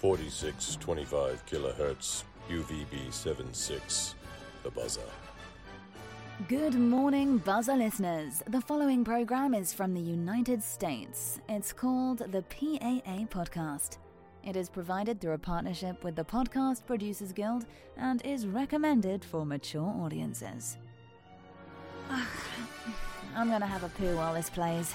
4625 kilohertz, UVB 76, the buzzer. Good morning, Buzzer listeners. The following program is from the United States. It's called the PAA Podcast. It is provided through a partnership with the Podcast Producers Guild and is recommended for mature audiences. I'm gonna have a poo while this plays.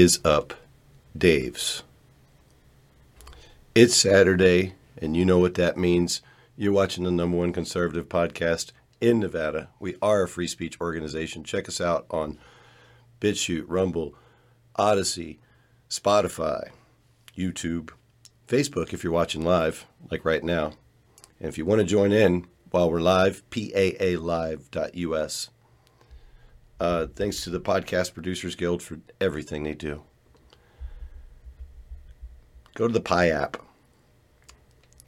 Is up, Daves? It's Saturday, and you know what that means. You're watching the number one conservative podcast in Nevada. We are a free speech organization. Check us out on BitChute, Rumble, Odysee, Spotify, YouTube, Facebook if you're watching live, like right now. And if you want to join in while we're live, paalive.us. Uh, thanks to the Podcast Producers Guild for everything they do. Go to the Pi app.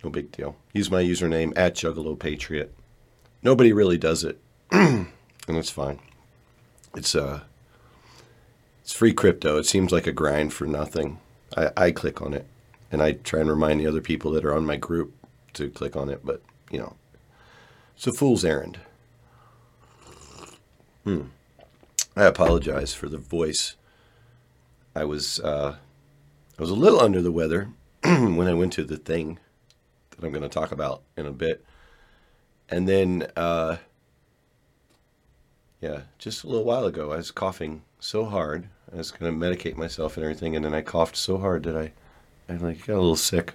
No big deal. Use my username at Juggalo Patriot. Nobody really does it, and it's fine. It's uh, it's free crypto. It seems like a grind for nothing. I, I click on it, and I try and remind the other people that are on my group to click on it, but you know, it's a fool's errand. Hmm. I apologize for the voice. I was uh, I was a little under the weather when I went to the thing that I'm going to talk about in a bit, and then uh, yeah, just a little while ago I was coughing so hard. I was going to medicate myself and everything, and then I coughed so hard that I I like got a little sick,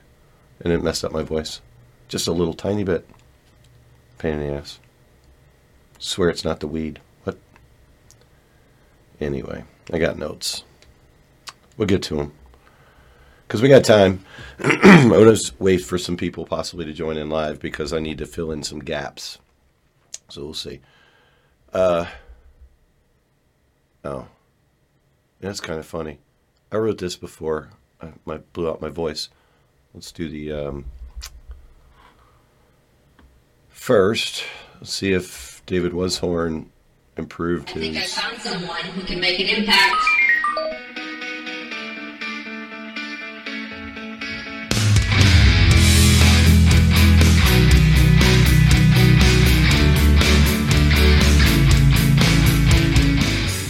and it messed up my voice, just a little tiny bit. Pain in the ass. Swear it's not the weed. Anyway, I got notes. We'll get to them. Because we got time. I'm to wait for some people possibly to join in live because I need to fill in some gaps. So we'll see. Uh, oh. That's kind of funny. I wrote this before I, I blew out my voice. Let's do the. Um, first, let's see if David Washorn improved I think I found someone who can make an impact.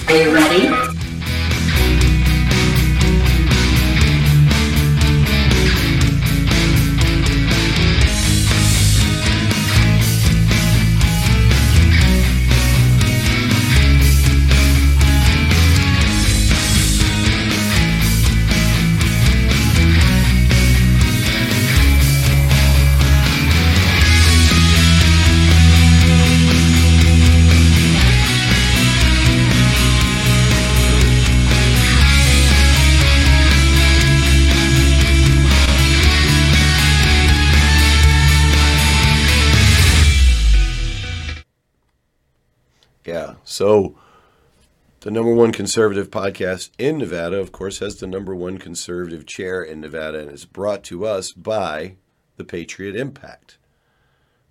Are you ready? So the number one conservative podcast in Nevada, of course, has the number one conservative chair in Nevada and is brought to us by the Patriot Impact.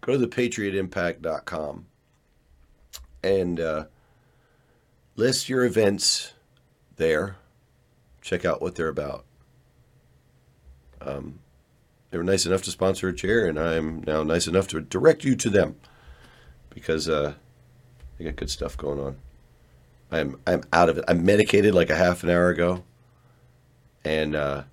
Go to thepatriotimpact.com and uh, list your events there. Check out what they're about. Um, they were nice enough to sponsor a chair, and I'm now nice enough to direct you to them because uh, they got good stuff going on. I'm I'm out of it. I'm medicated like a half an hour ago, and uh,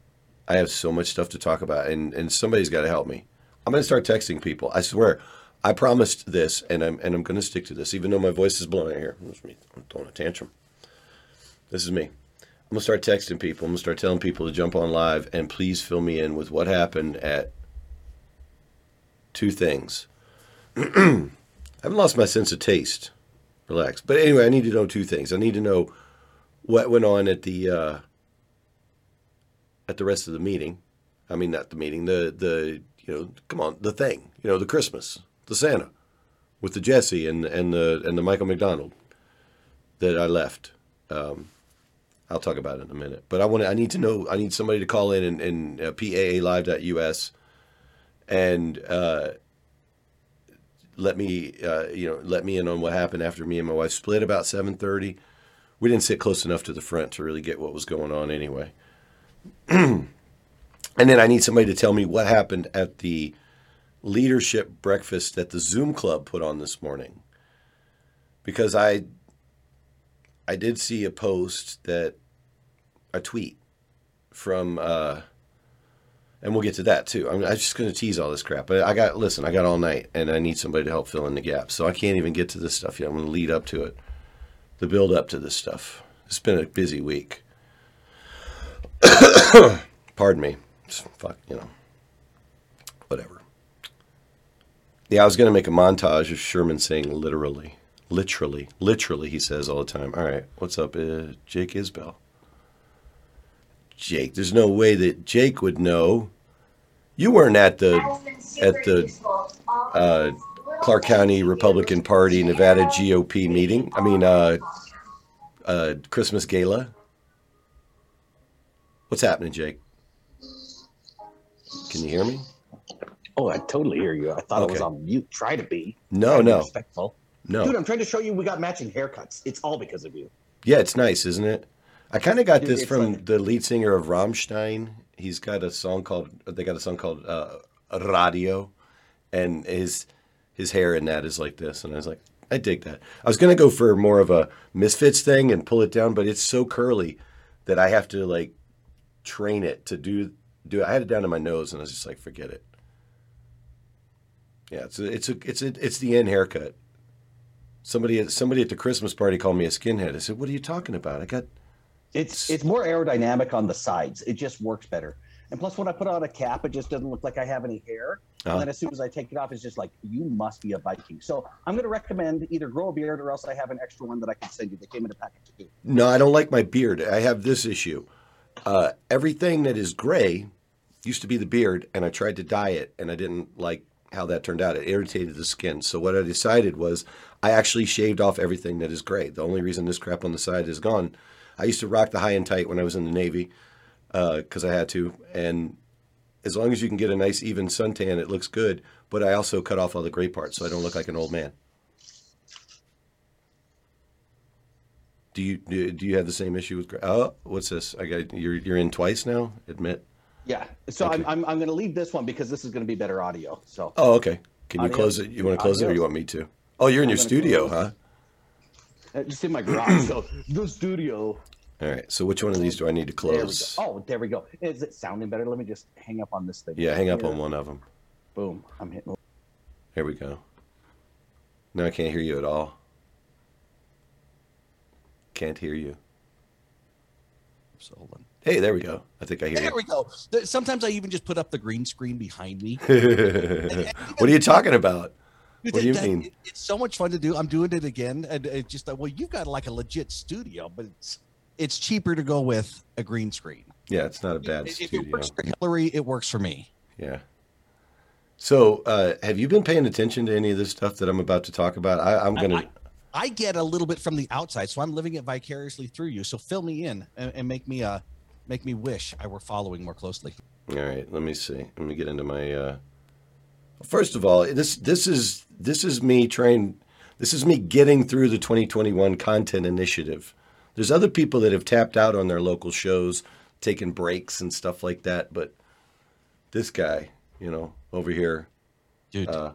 I have so much stuff to talk about, and and somebody's got to help me. I'm gonna start texting people. I swear, I promised this, and I'm and I'm gonna stick to this, even though my voice is blowing out here. I'm throwing a tantrum. This is me. I'm gonna start texting people. I'm gonna start telling people to jump on live and please fill me in with what happened at two things. I haven't lost my sense of taste. Relax. But anyway, I need to know two things. I need to know what went on at the uh, at the rest of the meeting. I mean, not the meeting. The the you know, come on, the thing. You know, the Christmas, the Santa, with the Jesse and and the and the Michael McDonald that I left. Um, I'll talk about it in a minute. But I want to, I need to know. I need somebody to call in and, and uh, paalive.us and uh, let me uh, you know let me in on what happened after me and my wife split about 7:30. We didn't sit close enough to the front to really get what was going on anyway. and then I need somebody to tell me what happened at the leadership breakfast that the Zoom club put on this morning. Because I I did see a post that a tweet from uh and we'll get to that too. I'm, I'm just going to tease all this crap. But I got listen, I got all night, and I need somebody to help fill in the gaps. So I can't even get to this stuff yet. I'm going to lead up to it, the build up to this stuff. It's been a busy week. Pardon me. Fuck, you know, whatever. Yeah, I was going to make a montage of Sherman saying literally, literally, literally. He says all the time. All right, what's up, uh, Jake Isbell? Jake. There's no way that Jake would know. You weren't at the at the uh, Clark County Republican Party Nevada GOP meeting. I mean, uh, uh, Christmas gala. What's happening, Jake? Can you hear me? Oh, I totally hear you. I thought it was on mute. Try to be. No, Try to be no, Respectful. no. Dude, I'm trying to show you we got matching haircuts. It's all because of you. Yeah, it's nice, isn't it? I kind of got this from like- the lead singer of Rammstein. He's got a song called they got a song called uh, Radio, and his his hair in that is like this, and I was like, I dig that. I was gonna go for more of a Misfits thing and pull it down, but it's so curly that I have to like train it to do do. It. I had it down to my nose, and I was just like, forget it. Yeah, it's a, it's a, it's a, it's the end haircut. Somebody somebody at the Christmas party called me a skinhead. I said, "What are you talking about? I got It's it's more aerodynamic on the sides. It just works better. And plus, when I put on a cap, it just doesn't look like I have any hair. Uh-huh. And then as soon as I take it off, it's just like you must be a Viking. So I'm going to recommend either grow a beard or else I have an extra one that I can send you. They came in a package too. No, I don't like my beard. I have this issue. Uh, everything that is gray used to be the beard, and I tried to dye it, and I didn't like how that turned out. It irritated the skin. So what I decided was I actually shaved off everything that is gray. The only reason this crap on the side is gone. I used to rock the high and tight when I was in the Navy uh, because I had to, and as long as you can get a nice even suntan, it looks good. But I also cut off all the gray parts so I don't look like an old man. Do you do, do you have the same issue with? gra- Oh, what's this? I got you're you're in twice now. Admit. Yeah. So Okay. I'm, I'm, I'm going to leave this one because this is going to be better audio. So Oh, okay. Can you close it? You want to close it, or you want me to? Oh, you're in your gonna studio, huh? Uh, just in my garage. so the studio. All right. So which one of these do I need to There close? Oh, there we go. Is it sounding better? Let me just hang up on this thing. Yeah, hang up Here. on one of them. Boom. I'm hitting. Here we go. No, I can't hear you at all. Can't hear you. So hold on. Hey, there we go. I think I hear There we go. Sometimes I even just put up the green screen behind me. what are you talking about? What do you That- mean? it- it's so much fun to do. I'm doing it again, and it just uh, well, you've got like a legit studio, but it's it's cheaper to go with a green screen. Yeah, it's not a bad If it studio. works for Hillary, it works for me. Yeah. So, uh, have you been paying attention to any of this stuff that I'm about to talk about? I, I'm gonna. I get a little bit from the outside, so I'm living it vicariously through you. So fill me in and, and make me uh make me wish I were following more closely. All right, let me see. Let me get into my. Uh... First of all, this this is this is me trying. This is me getting through the 2021 content initiative. There's other people that have tapped out on their local shows, taking breaks and stuff like that, but this guy, you know, over here, Dude, Uh,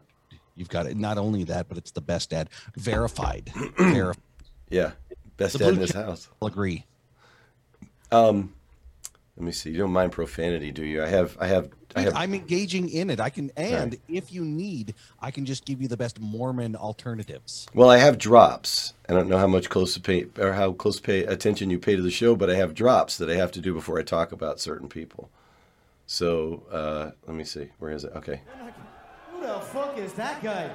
you've got it. Not only that, but it's the best ad. Verified. Verified. yeah, best The dad in this house. I'll agree. Um, let me see. You don't mind profanity, do you? I have, I have, I have. I'm engaging in it. I can, and Right. if you need, I can just give you the best Mormon alternatives. Well, I have drops. I don't know how much close to pay or how close pay attention you pay to the show, but I have drops that I have to do before I talk about certain people. So uh, let me see. Where is it? Okay. Who the fuck is that guy?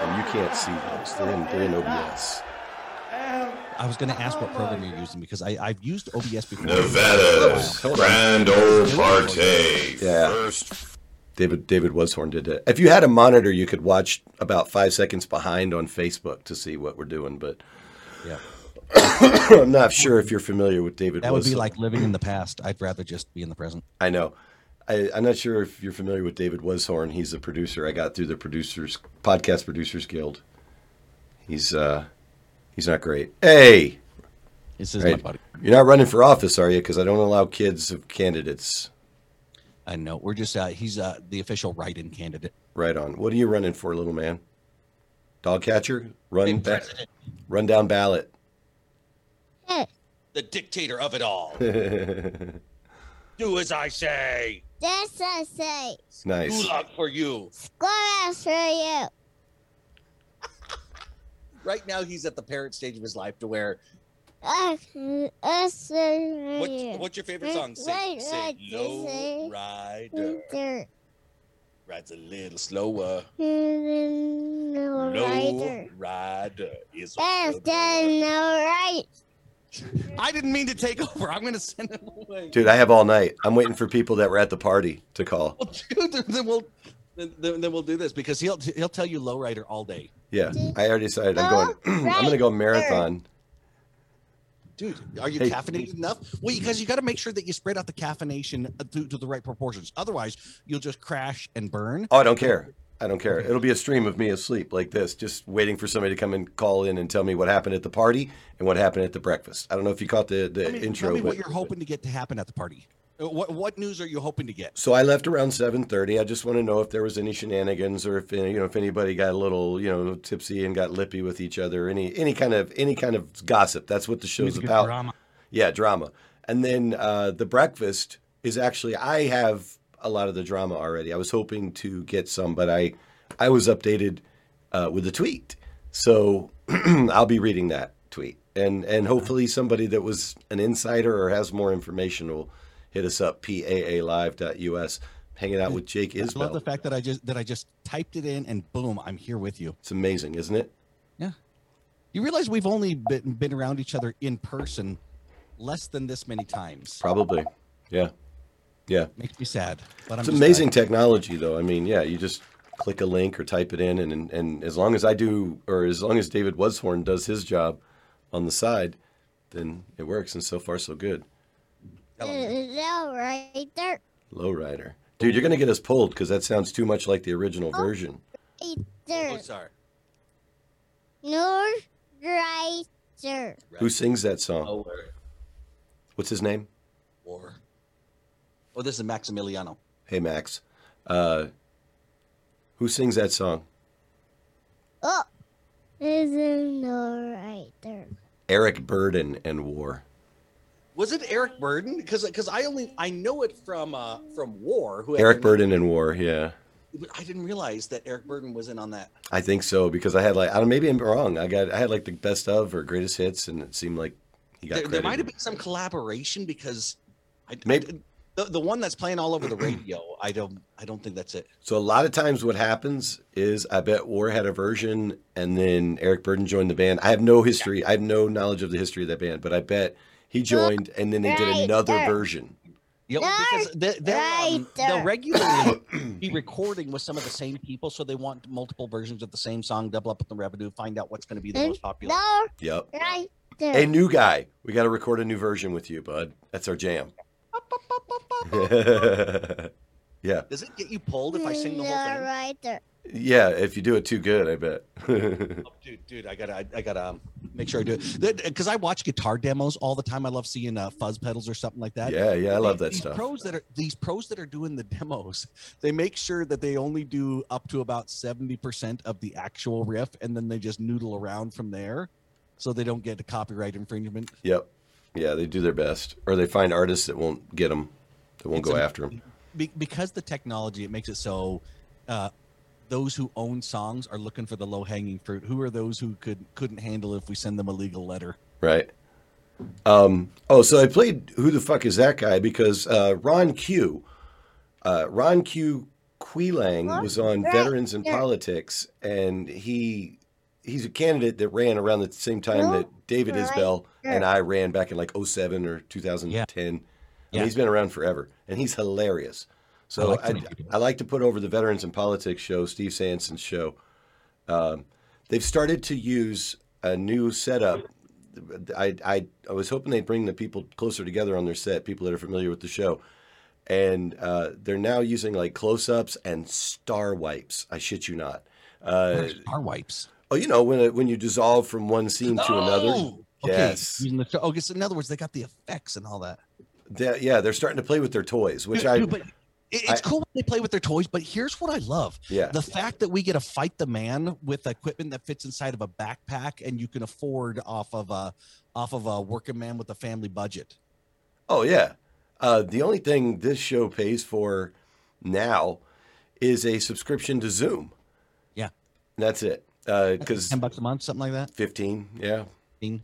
And you can't see those. They're in, they're in OBS. I was going to ask what program you're using because I, I've used OBS before. Nevada's Hold on. grand old party. Yeah. First David David Washorn did that. If you had a monitor, you could watch about five seconds behind on Facebook to see what we're doing. But Yeah. I'm not sure if you're familiar with David. That would be like living in the past. I'd rather just be in the present. I know. I, I'm not sure if you're familiar with David Washorn. He's a producer I got through the producers podcast producers guild. He's uh he's not great. Hey, This is Right. my buddy. you're not running for office, are you? Because I don't allow kids of candidates. I know. We're just, uh, he's uh, the official write in candidate. Right on. What are you running for, little man? Dog catcher? Run ba- President. run down ballot. The dictator of it all. Do as I say. This I say. Nice. Gulag for you. Squash for you. Right now, he's at the parent stage of his life to where. For What, you. what's your favorite song? Say, say, low rider. Rides a little slower. No rider. rider is. That's no right. I didn't mean to take over. I'm going to send him away. Dude, I have all night. I'm waiting for people that were at the party to call. Well, dude, then we'll then, then then we'll do this because he'll he'll tell you lowrider all day, Yeah, I already decided I'm going. I'm going to go marathon. dude. Are you Hey. caffeinated enough? Well, because you got to make sure that you spread out the caffeination uh, to, to the right proportions. Otherwise, you'll just crash and burn. Oh, I don't care. I don't care. It'll be a stream of me asleep like this, just waiting for somebody to come and call in and tell me what happened at the party and what happened at the breakfast. I don't know if you caught the, the Tell me, intro. tell me what but- you're hoping to get to happen at the party. Uh, What what news are you hoping to get? So I left around seven thirty. I just want to know if there was any shenanigans or if uh, you know if anybody got a little you know tipsy and got lippy with each other. Any any kind of any kind of gossip. That's what the show's about. Yeah, drama. And then uh, the breakfast is actually I have a lot of the drama already. I was hoping to get some, but I I was updated uh, with a tweet, so I'll be reading that tweet, and and hopefully somebody that was an insider or has more information will hit us up paalive.us. Hanging out with Jake I love the fact that I just that I just typed it in and boom, I'm here with you. It's amazing, isn't it? Yeah. You realize we've only been, been around each other in person less than this many times. Probably. Yeah. Yeah. Makes me sad. But I'm It's amazing glad. technology, though. I mean, yeah, you just click a link or type it in, and, and and as long as I do, or as long as David Washorn does his job on the side, then it works. And so far, so good. Tell 'em. No rider. Lowrider, dude, you're gonna get us pulled because that sounds too much like the original version. Oh, sorry. No rider. Who sings that song? Lower. What's his name? War. Oh, this is Maximiliano. Hey, Max. Uh, who sings that song? Oh. Is no rider. Eric Burdon and War. Was it Eric Burdon? Because because I only I know it from uh from War. Who Eric Burdon and War. Yeah. I didn't realize that Eric Burdon was in on that. I think so because I had like I don't maybe I'm wrong. I got I had like the best of or greatest hits, and it seemed like he got There, there might have been some collaboration because I, Maybe- the, the one that's playing all over the radio. I don't I don't think that's it. So a lot of times what happens is I bet War had a version and then Eric Burdon joined the band. I have no history. I have no knowledge of the history of that band, but I bet he joined and then they did another there. version. Yeah, No, because they, they'll, um, right they'll regularly be recording with some of the same people, so they want multiple versions of the same song, double up with the revenue, find out what's going to be the most popular. No Yep. rider. Hey, new guy, we got to record a new version with you, bud. That's our jam. yeah, Does it get you pulled if I sing the whole No thing? rider. Yeah. If you do it too good, I bet. Oh, dude, dude, I gotta, I, I gotta um, make sure I do it because I watch guitar demos all the time. I love seeing uh, fuzz pedals or something like that. yeah, yeah. I love that these stuff. Pros that are these pros that are doing the demos, they make sure that they only do up to about seventy percent of the actual riff, and then they just noodle around from there, so they don't get a copyright infringement. Yep. Yeah, they do their best, or they find artists that won't get them, that won't It's go a- after them. Be- because the technology, it makes it so. Uh, those who own songs are looking for the low hanging fruit. Who are those who could couldn't handle if we send them a legal letter? Right. Um, oh, so I played Who the Fuck Is That Guy? Because uh, Ron Q, uh, Ron Q Queelang was on Right, Veterans and yeah. Politics, and he he's a candidate that ran around the same time that David Right. Isbell and I ran back in like 07 or 2010. I mean, Yeah. he's been around forever, and he's hilarious. So I like I. I like to put over the Veterans in Politics show, Steve Sanson's show. Um, they've started to use a new setup. I, I I was hoping they'd bring the people closer together on their set, people that are familiar with the show, and uh, they're now using like close-ups and star wipes. I shit you not. Uh, Star wipes. oh, you know when it, when you dissolve from one scene to another. Oh, Okay. Yes. Using the, okay, so in other words, they got the effects and all that. That- yeah, they're starting to play with their toys, which Dude, I dude, but it- it's I- cool when they play with their toys, but here's what I love. yeah. The fact that we get to fight the man with equipment that fits inside of a backpack and you can afford off of a off of a working man with a family budget. Oh yeah. Uh, the only thing this show pays for now is a subscription to Zoom. Yeah. That's it. Because 10 bucks a month, something like that. fifteen, yeah,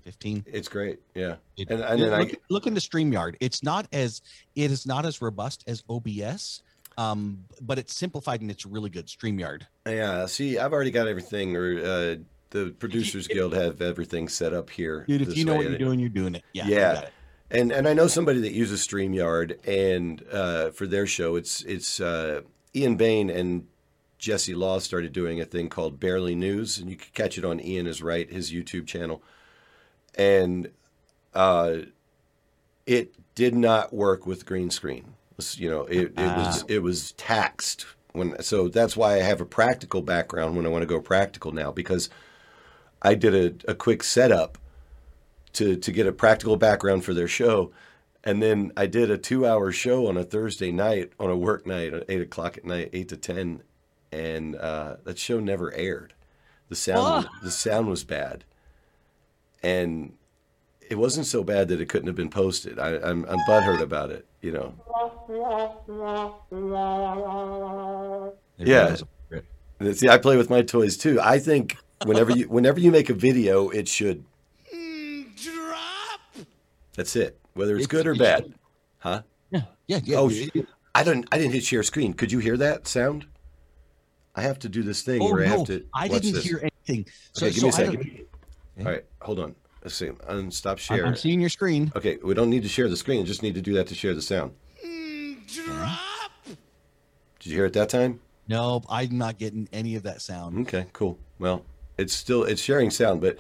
15, 15. it's great. Yeah, It- and, and then I look, look into StreamYard. It's not as it is not as robust as OBS, um, but it's simplified and it's really good. StreamYard. yeah. See, I've already got everything, or uh, the Producers Guild have everything set up here. Dude, if you know way. what you're doing, you're doing it. Yeah. Yeah. it. and and I know somebody that uses StreamYard, and uh, for their show, it's it's uh, Ian Bain and Jesse Law started doing a thing called Barely News, and you can catch it on Ian is Right, his YouTube channel, and uh, it did not work with green screen. You know, it, it was it was taxed when, so that's why I have a practical background when I want to go practical now because I did a, a quick setup to to get a practical background for their show. And then I did a two hour show on a Thursday night on a work night at eight o'clock at night, eight to ten, and uh, that show never aired. The sound the sound was bad, and it wasn't so bad that it couldn't have been posted. I, I'm I'm butthurt about it, you know. It Yeah. really is a- And See, I play with my toys too. I think whenever you whenever you make a video, it should Drop. That's it. Whether it's It's- good or it bad, should. huh? Yeah. Yeah. Yeah. Oh, I don't. I didn't hit share screen. Could you hear that sound? I have to do this thing oh where I have to. I watch didn't this. hear anything. So, Okay, give me a so I second. All right, hold on. Let's see. Unstop I'm, share. I'm seeing your screen. Okay, we don't need to share the screen. Just need to do that to share the sound. Drop. Did you hear it that time? No, I'm not getting any of that sound. Okay, cool. Well, it's still it's sharing sound, but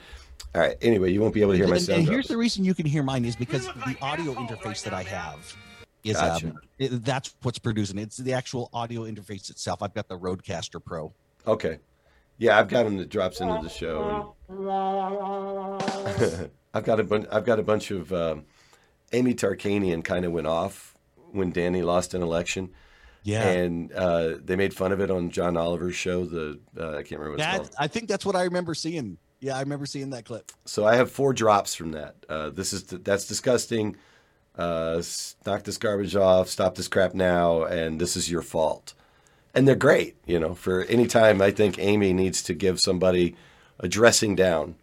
all right. Anyway, you won't be able to hear my and, sound. and here's the reason you can hear mine is because the audio interface that I have is Gotcha. um, it- that's what's producing. It's the actual audio interface itself. I've got the RodeCaster Pro. Okay. Yeah, I've got him that drops into the show. And I've got a bunch. I've got a bunch of um, Amy Tarkanian kind of went off when Danny lost an election, Yeah, and uh, they made fun of it on John Oliver's show. The uh, I can't remember what it's called. I think that's what I remember seeing. Yeah, I remember seeing that clip. So I have four drops from that. Uh, this is that's disgusting. Uh, knock this garbage off. Stop this crap now. And this is your fault. And they're great. You know, for any time I think Amy needs to give somebody a dressing down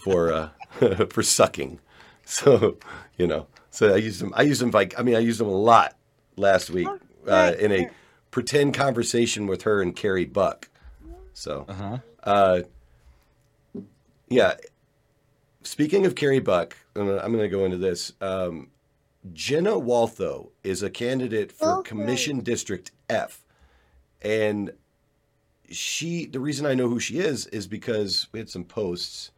for uh, for sucking. So you know, so I used them. I used them like I mean I used them a lot last week uh, in a pretend conversation with her and Carrie Buck. So. Uh-huh. Uh, yeah. Speaking of Carrie Buck, I'm gonna, go into this. Um, Jenna Waltho is a candidate for Okay. Commission District F, and she. The reason I know who she is is because we had some posts.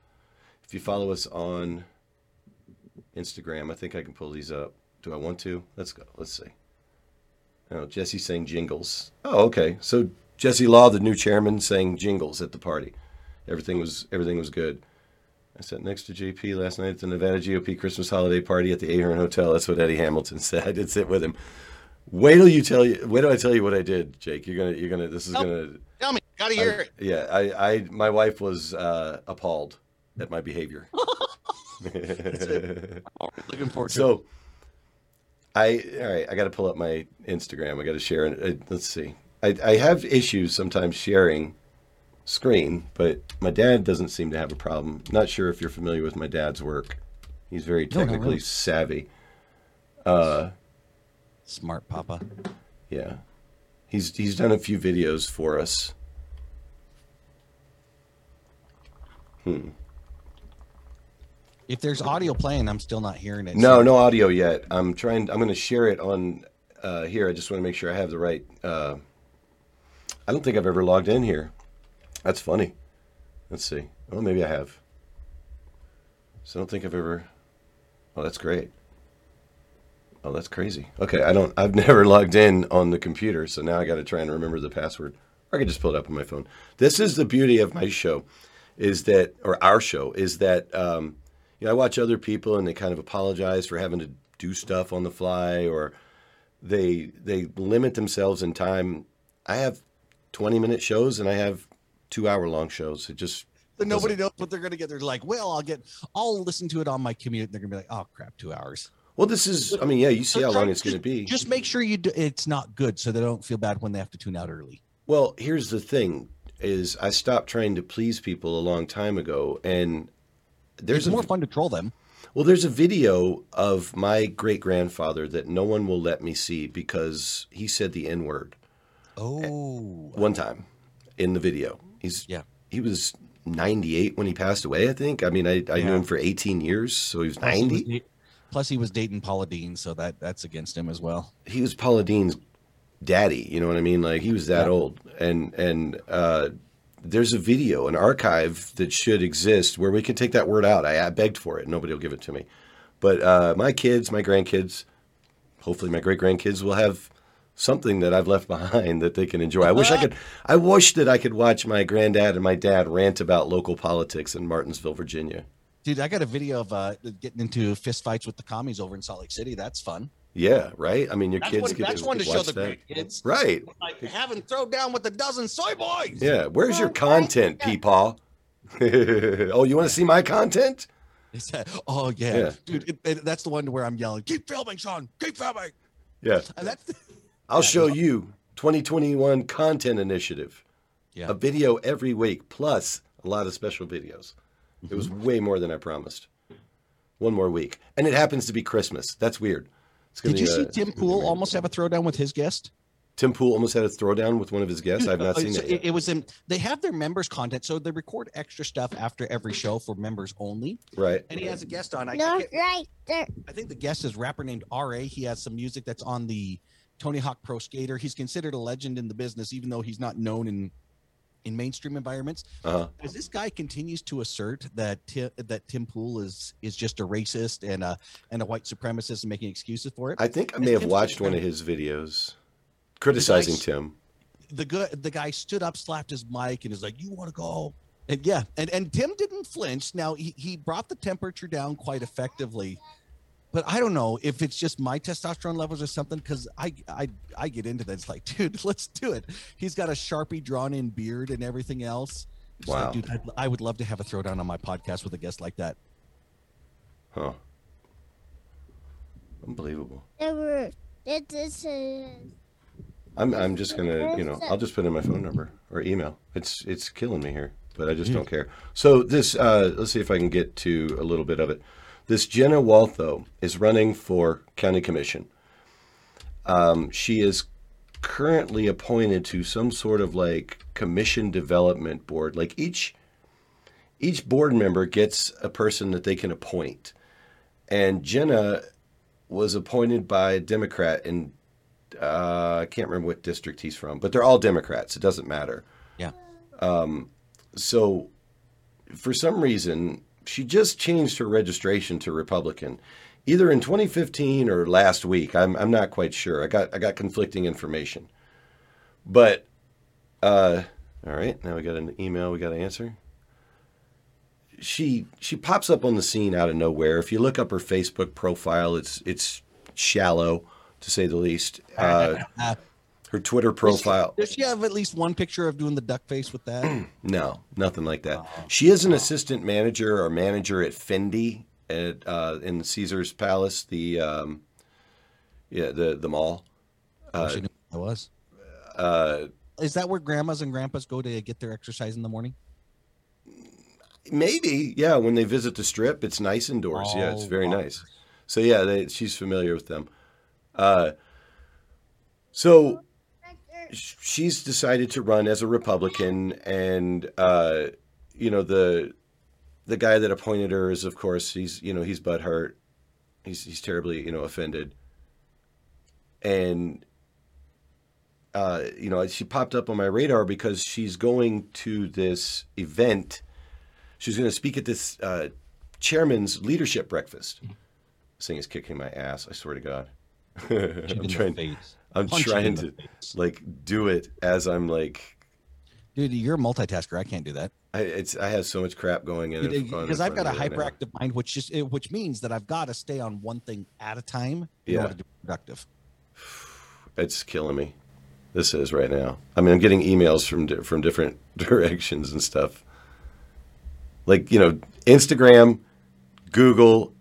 If you follow us on Instagram, I think I can pull these up. Do I want to? Let's go. Let's see. Oh, Jesse saying jingles. Oh, okay. So Jesse Law, the new chairman, sang jingles at the party. Everything was everything was good. I sat next to JP last night at the Nevada GOP Christmas holiday party at the Ahern Hotel. That's what Eddie Hamilton said. I did sit with him. Wait till you tell you. Wait till I tell you what I did, Jake. You're gonna. You're gonna. This is Nope. gonna. Tell me, gotta I- hear it. yeah, I, I, my wife was uh, appalled at my behavior. Looking forward to it. so, I all right. I got to pull up my Instagram. I got to share it. Uh, Let's see. I, I have issues sometimes sharing screen, but my dad doesn't seem to have a problem. Not sure if you're familiar with my dad's work. He's very No, no, technically really. savvy. Uh, Smart Papa. yeah, he's he's done a few videos for us. Hmm. If there's audio playing, I'm still not hearing it. No, no audio yet. I'm trying. I'm going to share it on uh, here. I just want to make sure I have the right. Uh, I don't think I've ever logged in here. That's funny. Let's see. Oh, maybe I have. So I don't think I've ever. Oh, that's great. Oh, that's crazy. Okay, I don't. I've never logged in on the computer, so now I got to try and remember the password. Or I could just pull it up on my phone. This is the beauty of my show, is that, or our show, is that. Um, you know, I watch other people and they kind of apologize for having to do stuff on the fly or they they limit themselves in time. I have 20 minute shows and I have 2 hour long shows. It just nobody knows what they're gonna get. They're like, well, I'll get, I'll listen to it on my commute. And they're gonna be like, oh crap, two hours. Well, this is I mean, yeah, you see how long it's going to be. Just make sure you do, it's not good, so they don't feel bad when they have to tune out early. Well, here's the thing is I stopped trying to please people a long time ago and there's It's a, more fun to troll them. Well, there's a video of my great grandfather that no one will let me see because he said the N word. Oh, one time in the video. He's Yeah. He was 98 when he passed away. I think. I mean, I, I knew him for 18 years, so he was Plus he was 90. Plus, he was dating Paula Deen, so that that's against him as well. He was Paula Deen's daddy. You know what I mean? Like he was that Yeah. old. And and uh, there's a video, an archive that should exist where we can take that word out. I, I begged for it. Nobody will give it to me. But uh, my kids, my grandkids, hopefully my great grandkids will have something that I've left behind that they can enjoy. I wish I could. I wish that I could watch my granddad and my dad rant about local politics in Martinsville, Virginia. Dude, I got a video of uh, getting into fist fights with the commies over in Salt Lake City. That's fun. Yeah, right. I mean, your That's kids one, get that's to one to show the that. kids. Right. Like having throw down with a dozen soy boys. Yeah. Where's your content, Peepaw? oh, you want to see my content? They said, "Oh yeah, Yeah. dude." It, it- that's the one where I'm yelling, "Keep filming, Sean! Keep filming!" Yeah. And that's I'll Yeah, show you 2021 content initiative. Yeah. A video every week plus a lot of special videos. It was Mm-hmm. way more than I promised. One more week. And it happens to be Christmas. That's weird. Did you be see Tim Pool almost have a throwdown with his guest? Tim Pool almost had a throwdown with one of his guests. I've not Uh, seen so it. Yet. It, was in. They have their members content, so they record extra stuff after every show for members only. Right. And he has a guest on. I, I, right there. I think the guest is a rapper named Ra. He has some music that's on the Tony Hawk Pro Skater. He's considered a legend in the business, even though he's not known in in mainstream environments. Uh-huh. As this guy continues to assert that Tim, that Tim Pool is is just a racist and a and a white supremacist and making excuses for it. I think I may have Tim's watched one of his videos criticizing Nice. Tim. the good the guy stood up, slapped his mic, and is like, "You want to go?" And yeah, and and Tim didn't flinch. Now he he brought the temperature down quite effectively, but I don't know if it's just my testosterone levels or something because I I I get into that. It's like, dude, let's do it. He's got a sharpie drawn in beard and everything else. It's like, Wow. dude, I'd, I would love to have a throwdown on my podcast with a guest like that. Huh. Unbelievable. There were. It is. I'm I'm just gonna you know I'll just put in my phone number or email. It's it's killing me here, but I just don't care. So this uh, let's see if I can get to a little bit of it. This Jenna Waltho is running for county commission. Um, she is currently appointed to some sort of like commission development board. Like each each board member gets a person that they can appoint, and Jenna was appointed by a Democrat in uh, I can't remember what district he's from, but they're all Democrats. It doesn't matter. Yeah. So, for some reason, she just changed her registration to Republican, either in 2015 or last week. I'm I'm not quite sure. I got I got conflicting information, but uh, all right. Now we got an email. We got to answer. She she pops up on the scene out of nowhere. If you look up her Facebook profile, it's it's shallow to say the least. Uh, Uh, her Twitter profile. does she have at least one picture of doing the duck face with that? No, nothing like that. She is an assistant manager or manager at Fendi at uh, in Caesar's Palace, the um, yeah the the mall. I wish I knew that was. Uh, Is that where grandmas and grandpas go to get their exercise in the morning? maybe yeah. When they visit the strip, it's nice indoors. yeah, it's Oh, very wow. nice. So yeah, they, she's familiar with them. Uh, so she's decided to run as a Republican, and uh, you know the the guy that appointed her is, of course, he's you know he's butthurt. He's he's terribly you know offended. And uh, you know she popped up on my radar because she's going to this event. She's going to speak at this uh, chairman's leadership breakfast. This thing is kicking my ass. I swear to God. I'm trying. I'm Punch trying to like do it as I'm like. Dude, you're a multitasker. I can't do that. I, it's I have so much crap going in Because I've got a front of right now. hyperactive mind, which just which means that I've got to stay on one thing at a time in Yeah. order to be productive. It's killing me. This is right now. I mean, I'm getting emails from from different directions and stuff. Like you know, Instagram, Google,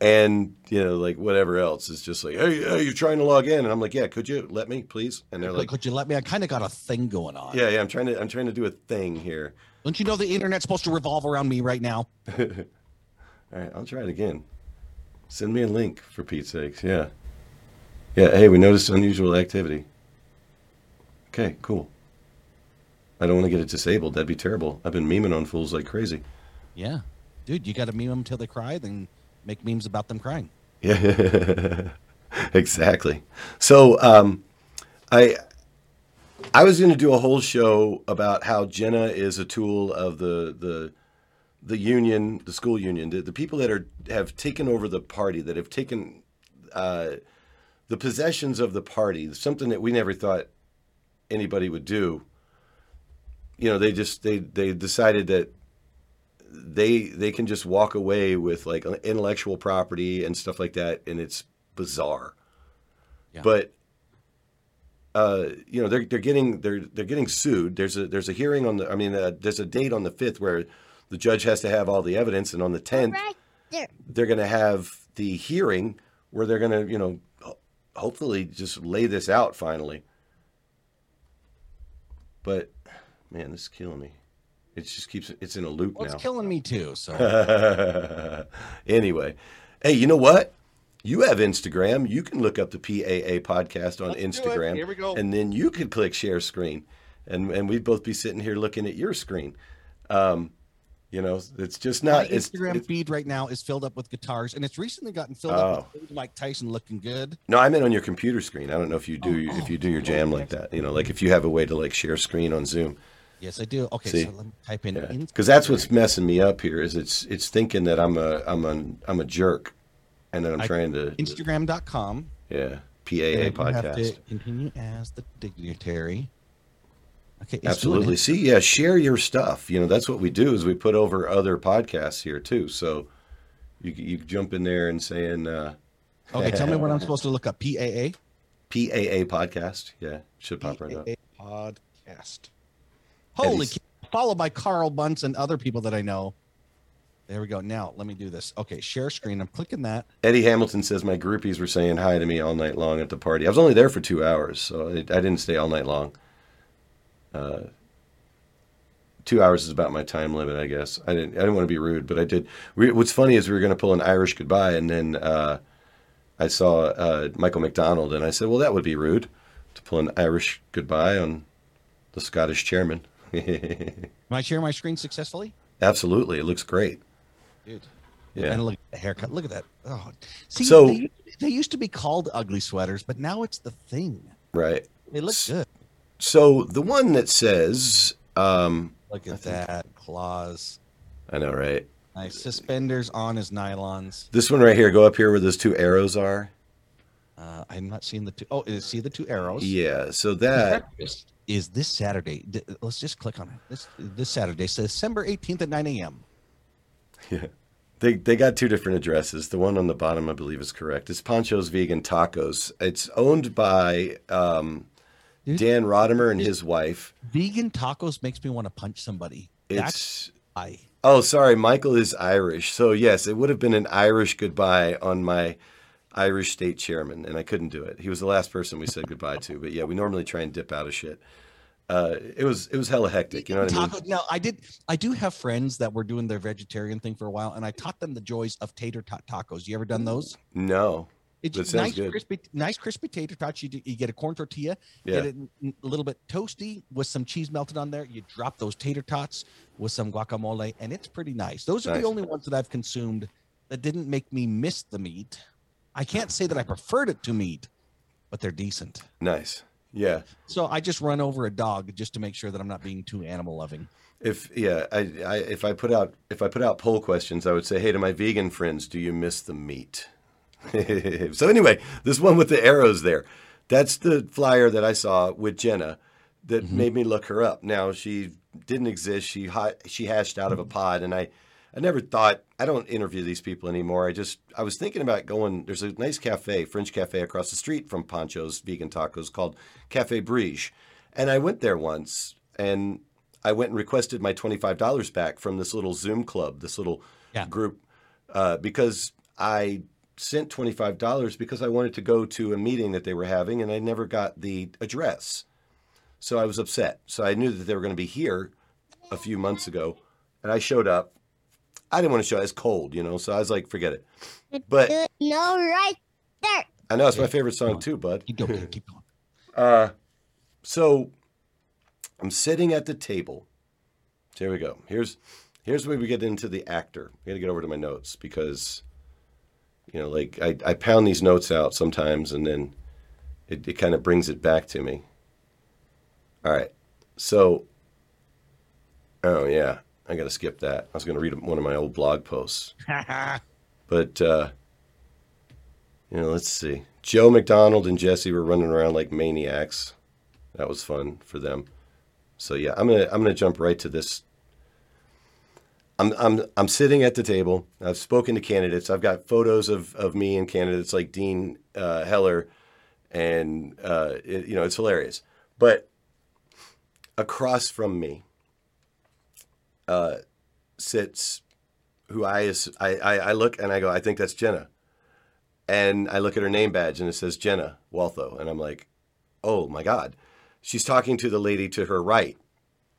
and you know, like whatever else is just like, hey, hey, you're trying to log in, and I'm like, yeah, could you let me, please? And they're Like, like, could you let me? I kind of got a thing going on. yeah, yeah, I'm trying to, I'm trying to do a thing here. Don't you know the internet's supposed to revolve around me right now? All right, I'll try it again. Send me a link for Pete's sakes. Yeah. Yeah. Hey, we noticed unusual activity. Okay, cool. I don't want to get it disabled. That'd be terrible. I've been memeing on fools like crazy. Yeah, dude, you got to meme them till they cry, then make memes about them crying. Yeah. exactly. So, um, I I was going to do a whole show about how Jenna is a tool of the the the union, the school union, the, the people that are have taken over the party, that have taken uh, the possessions of the party, something that we never thought anybody would do. You know, they just they they decided that they they can just walk away with like intellectual property and stuff like that, and it's bizarre. Yeah. But uh, you know they're they're getting they're they're getting sued. There's a there's a hearing on the I mean uh, there's a date on the fifth where the judge has to have all the evidence, and on the tenth Right there. they're going to have the hearing where they're going to you know hopefully just lay this out finally. But man, this is killing me. It just keeps it's in a loop Well, now. it's killing me too. So anyway, hey, you know what? You have Instagram. You can look up the PAA podcast on Let's. Instagram. Here we go. And then you could click share screen, and and we'd both be sitting here looking at your screen. Um, you know, it's just not. It's, Instagram it's- feed right now is filled up with guitars, and it's recently gotten filled Oh. up with Mike Tyson looking good. no, I meant on your computer screen. I don't know if you do Oh, if you do your jam like that. You know, like if you have a way to like share screen on Zoom. Yes, I do. Okay, See? so let me type in Yeah, because that's what's messing me up here. Is it's it's thinking that I'm a I'm a I'm a jerk, and then I'm I- trying to Instagram.com. yeah PAA and you have podcast. continue as the dignitary. Okay, Absolutely. See, yeah, share your stuff. You know, that's what we do is we put over other podcasts here too. So you you jump in there and saying uh, Okay, tell me what I'm supposed to look up. PAA. PAA podcast. Yeah, should pop right up. PAA podcast. Holy cow. Followed by Carl Bunce and other people that I know. There we go. Now let me do this. Okay, share screen. I'm clicking that. Eddie Hamilton says my groupies were saying hi to me all night long at the party. I was only there for two hours, so I, I didn't stay all night long. Uh, two hours is about my time limit, I guess. I didn't. I didn't want to be rude, but I did. We, what's funny is we were going to pull an Irish goodbye, and then uh, I saw uh, Michael McDonald, and I said, "Well, that would be rude to pull an Irish goodbye on the Scottish chairman." Am I sharing my screen successfully? Absolutely, it looks great. Dude. Yeah. And look at the haircut. Look at that. Oh, see, So- they, they used to be called ugly sweaters, but now it's the thing. Right. They look good. So the one that says, um, Look at that claws. I know, right? Nice suspenders on his nylons. This one right here, go up here where those two arrows are. Uh, I'm not seeing the two. Oh, is see the two arrows? Yeah, so that is this Saturday. Let's just click on it. This this Saturday, so December 18th at 9 a.m. Yeah. they they got two different addresses. The one on the bottom, I believe, is correct. It's Pancho's Vegan Tacos. It's owned by um. Dan Rodimer and his wife. Vegan tacos makes me want to punch somebody. That's It's I. oh, sorry, Michael is Irish. So yes, it would have been an Irish goodbye on my Irish state chairman, and I couldn't do it. He was the last person we said goodbye to. But yeah, we normally try and dip out of shit. Uh, it was it was hella hectic. You know what I mean? Now I did. I do have friends that were doing their vegetarian thing for a while, and I taught them the joys of tater tot tacos. You ever done those? No. It's That sounds nice, good. crispy, nice crispy tater tots. You, do, you get a corn tortilla, Yeah. get it a little bit toasty with some cheese melted on there. You drop those tater tots with some guacamole, and it's pretty nice. Those are Nice. the only ones that I've consumed that didn't make me miss the meat. I can't say that I preferred it to meat, but they're decent. Nice. Yeah. So I just run over a dog just to make sure that I'm not being too animal loving. If yeah, I, I if I put out if I put out poll questions, I would say, hey, to my vegan friends, do you miss the meat? so anyway, this one with the arrows there, that's the flyer that I saw with Jenna that mm-hmm. made me look her up. Now she didn't exist. She she hashed out of a mm-hmm. pod, and I I never thought I don't interview these people anymore. I just I was thinking about going. There's a nice cafe, French cafe across the street from Pancho's Vegan Tacos called Cafe Brige, and I went there once and I went and requested my twenty five dollars back from this little Zoom club, this little Yeah. group, uh, because I sent twenty five dollars because I wanted to go to a meeting that they were having, and I never got the address. So I was upset. So I knew that they were going to be here a few months ago, and I showed up. I didn't want to show. It's cold, you know. So I was like, forget it. But No, right there. I know it's my favorite song too, bud. Keep going. keep going. Uh, so I'm sitting at the table. So here we go. Here's here's where we get into the actor. I got to get over to my notes because you know, like I, I pound these notes out sometimes, and then it, it kind of brings it back to me. All right. So, oh yeah, I got to skip that. I was going to read one of my old blog posts. But uh, you know, let's see. Joe McDonald and Jesse were running around like maniacs. That was fun for them. So yeah, I'm gonna I'm gonna jump right to this. I'm I'm I'm sitting at the table. I've spoken to candidates. I've got photos of, of me and candidates like Dean uh, Heller, and uh, it, you know it's hilarious. But across from me uh, sits who I, is, I, I I look and I go, I think that's Jenna. And I look at her name badge and it says Jenna Waltho. And I'm like, oh my God. She's talking to the lady to her right.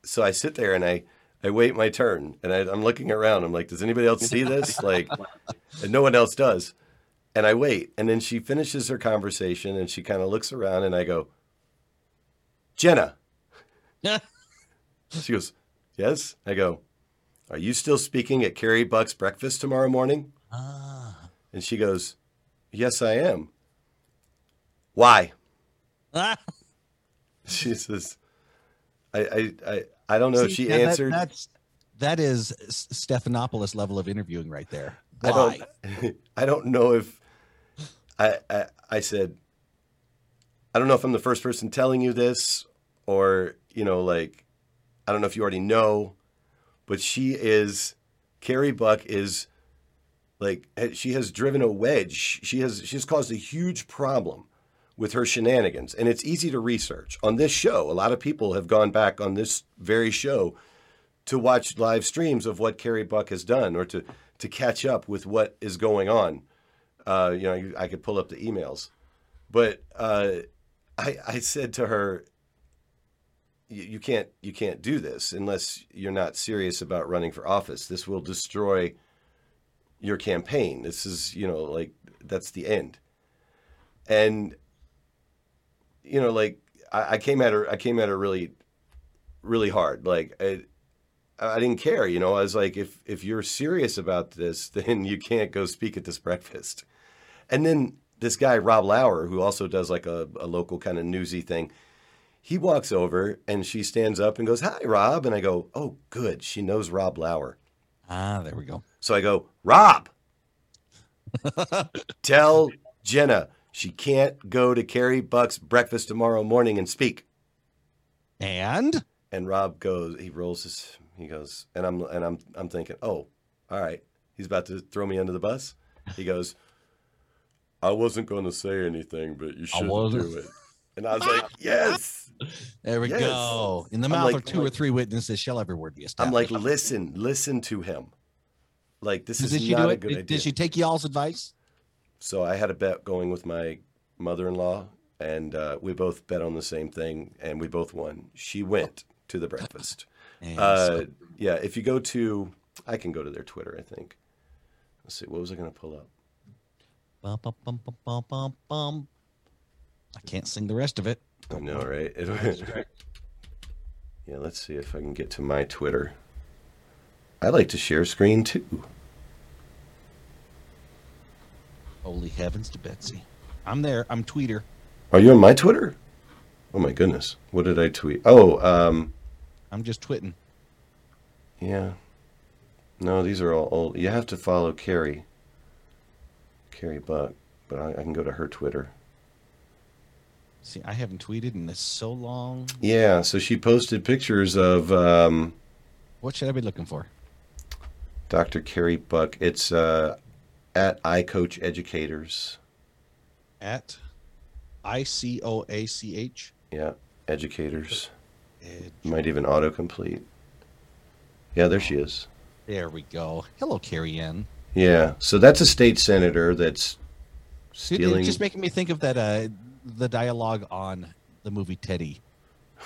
So I sit there and I, I wait my turn and I, I'm looking around. I'm like, does anybody else see this? Like, and no one else does. And I wait. And then she finishes her conversation and she kind of looks around and I go, Jenna. She goes, yes. I go, are you still speaking at Carrie Buck's breakfast tomorrow morning? Ah. And she goes, Yes, I am. Why? She says, I, I, I, I don't know if See, she now that- answered. that's that is Stephanopoulos level of interviewing right there. I Why? don't, I don't know if I, I, I said, I don't know if I'm the first person telling you this or, you know, like, I don't know if you already know, but she is, Carrie Buck is like, she has driven a wedge. She has, she has caused a huge problem with her shenanigans. And it's easy to research. On this show, a lot of people have gone back on this very show to watch live streams of what Carrie Buck has done or to, to catch up with what is going on. Uh, you know, I could pull up the emails. But uh, I, I said to her, you, you can't you can't do this unless you're not serious about running for office. This will destroy your campaign. This is, you know, like that's the end. And you know, like I, I came at her I came at her really really hard. Like I, I didn't care, you know. I was like, if if you're serious about this, then you can't go speak at this breakfast. And then this guy Rob Lauer, who also does like a, a local kind of newsy thing, he walks over and she stands up and goes, "Hi, Rob," and I go, "Oh, good, she knows Rob Lauer." Ah, there we go. So I go, Rob, tell Jenna she can't go to Carrie Buck's breakfast tomorrow morning and speak. And And Rob goes, he rolls his, he goes, and I'm and I'm I'm thinking, oh, all right, he's about to throw me under the bus. He goes, I wasn't going to say anything, but you should do it. And I was like, yes. There we Yes. go. In the mouth like- of two or three witnesses shall every word be a stuff. I'm like, listen, listen to him. Like this did is not a good Did, idea. did she take y'all's advice? So I had a bet going with my mother-in-law, and uh, we both bet on the same thing, and we both won. She went to the breakfast. Uh, so- yeah, if you go to, I can go to their Twitter. I think. Let's see. What was I going to pull up? Bum, bum, bum. I can't sing the rest of it. I know, right? It- yeah, let's see if I can get to my Twitter. I like to share screen too. Holy heavens to Betsy. I'm there. I'm tweeter. Are you on my Twitter? Oh my goodness. What did I tweet? Oh, um, I'm just twitting. yeah. No, these are all old. You have to follow Carrie. Carrie Buck, but I, I can go to her Twitter. See, I haven't tweeted in so long. Yeah, so she posted pictures of um, What should I be looking for? Dr. Carrie Buck. It's uh, at iCoach Educators. At I C O A C H. Yeah, educators. Ed- Might even autocomplete. Yeah, there she is. There we go. Hello, Carrie Ann. Yeah, so that's a state senator that's stealing. Just making me think of that uh, the dialogue on the movie Teddy.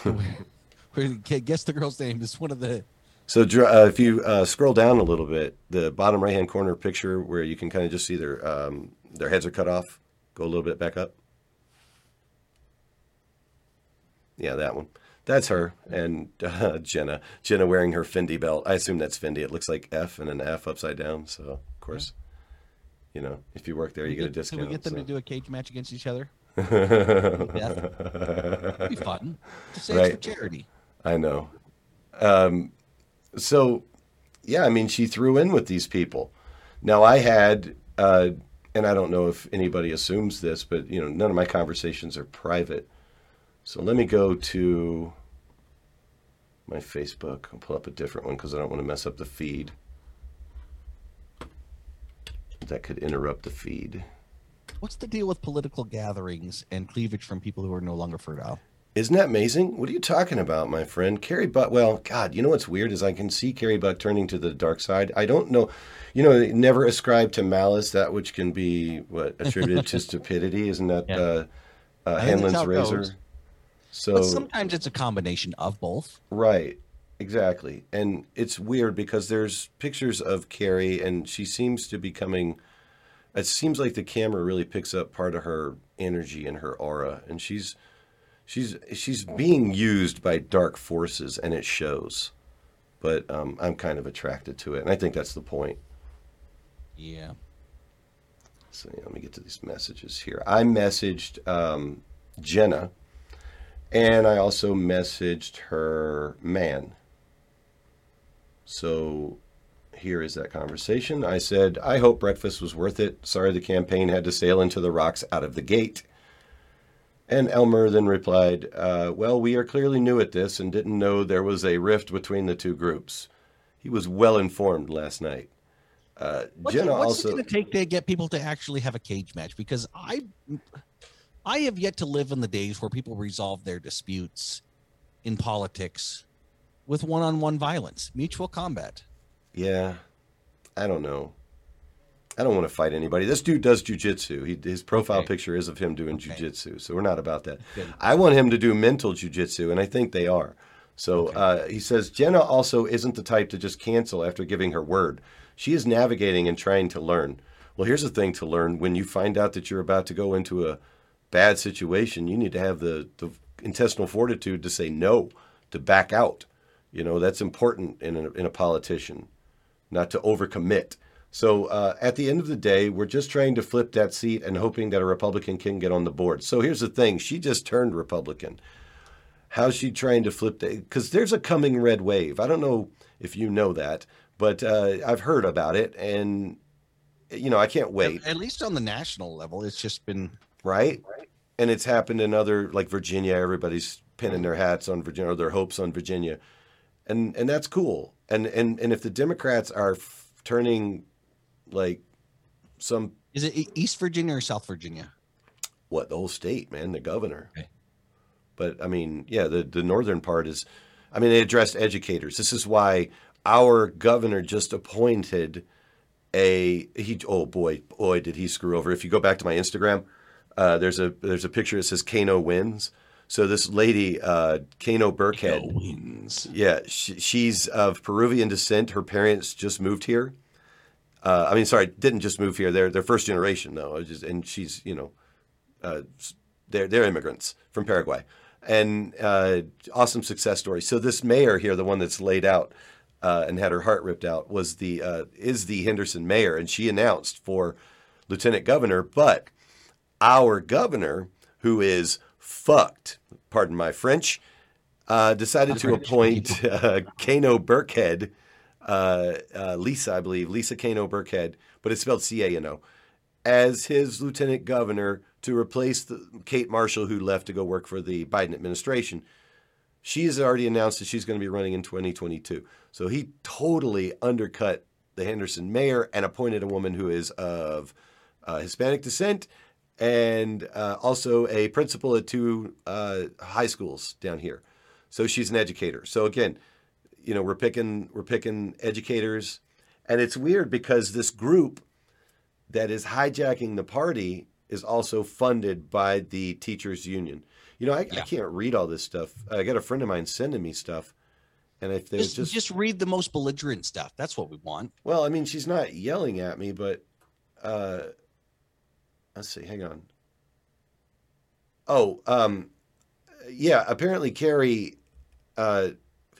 where, guess the girl's name is one of the So uh, if you uh, scroll down a little bit, the bottom right hand corner picture where you can kind of just see their um, their heads are cut off. Go a little bit back up. Yeah, that one. That's her and uh, Jenna. Jenna wearing her Fendi belt. I assume that's Fendi. It looks like F and an F upside down. So of course, you know, if you work there, you get a discount. Can we get them so. to do a cage match against each other? It'd be fun. Just say it's for charity. I know. Um, so, yeah, I mean, she threw in with these people. Now, I had, uh, and I don't know if anybody assumes this, but you know, none of my conversations are private. So let me go to my Facebook. I'll pull up a different one because I don't want to mess up the feed. That could interrupt the feed. What's the deal with political gatherings and cleavage from people who are no longer fertile? Isn't that amazing? What are you talking about, my friend? Carrie Buck. Well, God, you know what's weird is I can see Carrie Buck turning to the dark side. I don't know, you know, never ascribe to malice that which can be what attributed to stupidity. Isn't that Yeah. uh, uh, Hanlon's razor? goes. So But sometimes it's a combination of both. Right. Exactly. And it's weird because there's pictures of Carrie and she seems to be coming it seems like the camera really picks up part of her energy and her aura and she's she's she's being used by dark forces and it shows. But um, I'm kind of attracted to it and I think that's the point. Yeah. So yeah, let me get to these messages here. I messaged um, Jenna, and I also messaged her man. So here is that conversation. I said, I hope breakfast was worth it. Sorry the campaign had to sail into the rocks out of the gate. And Elmer then replied, uh, Well, we are clearly new at this and didn't know there was a rift between the two groups. He was well informed last night. Uh, What's, Jenna it, what's also. it going to take to get people to actually have a cage match? Because I, I have yet to live in the days where people resolve their disputes in politics with one-on-one violence, mutual combat. Yeah, I don't know. I don't want to fight anybody. This dude does jujitsu. He his profile Okay. picture is of him doing Okay. jujitsu, so we're not about that. Good. I want him to do mental jujitsu, and I think they are. So uh, he says Jenna also isn't the type to just cancel after giving her word. She is navigating and trying to learn. Well, here's the thing to learn: when you find out that you're about to go into a bad situation, you need to have the, the intestinal fortitude to say no, to back out. You know that's important in a, in a politician not to overcommit. So uh, at the end of the day, we're just trying to flip that seat and hoping that a Republican can get on the board. So here's the thing: she just turned Republican. How's she trying to flip that? Because there's a coming red wave. I don't know if you know that, but uh, I've heard about it, and you know I can't wait. At, at least on the national level, it's just been right? And it's happened in other like Virginia. Everybody's pinning their hats on Virginia or their hopes on Virginia, and and that's cool. And and and if the Democrats are f- turning like some is it East Virginia or South Virginia? what the whole state, man, the governor. Okay. But I mean, yeah, the the northern part is. I mean, they addressed educators. This is why our governor just appointed a he. Oh boy, boy, did he screw over! If you go back to my Instagram, uh, there's a there's a picture that says Kano wins. So this lady, uh, Cano Burkhead, yeah, she, she's of Peruvian descent. Her parents just moved here. Uh, I mean, sorry, didn't just move here. They're they're first generation though. Just, and she's you know, uh, they're they're immigrants from Paraguay, and uh, awesome success story. So this mayor here, the one that's laid out uh, and had her heart ripped out, was the uh, is the Henderson mayor, and she announced for lieutenant governor, but our governor, who is fucked, pardon my French, uh, decided to appoint uh, Cano Burkhead, uh, uh, Lisa, I believe, Lisa Cano Burkhead, but it's spelled C A N O, as his lieutenant governor to replace the, Kate Marshall, who left to go work for the Biden administration. She has already announced that she's going to be running in 2022. So he totally undercut the Henderson mayor and appointed a woman who is of uh, Hispanic descent and uh, also a principal at two uh, high schools down here. So she's an educator. So again, you know, we're picking we're picking educators, and it's weird because this group that is hijacking the party is also funded by the teachers union. You know, I, I can't read all this stuff. I got a friend of mine sending me stuff, and if they Just, just, just read the most belligerent stuff. That's what we want. well, I mean, she's not yelling at me, but uh, let's see. Hang on. Oh, um, yeah. Apparently, Carrie uh,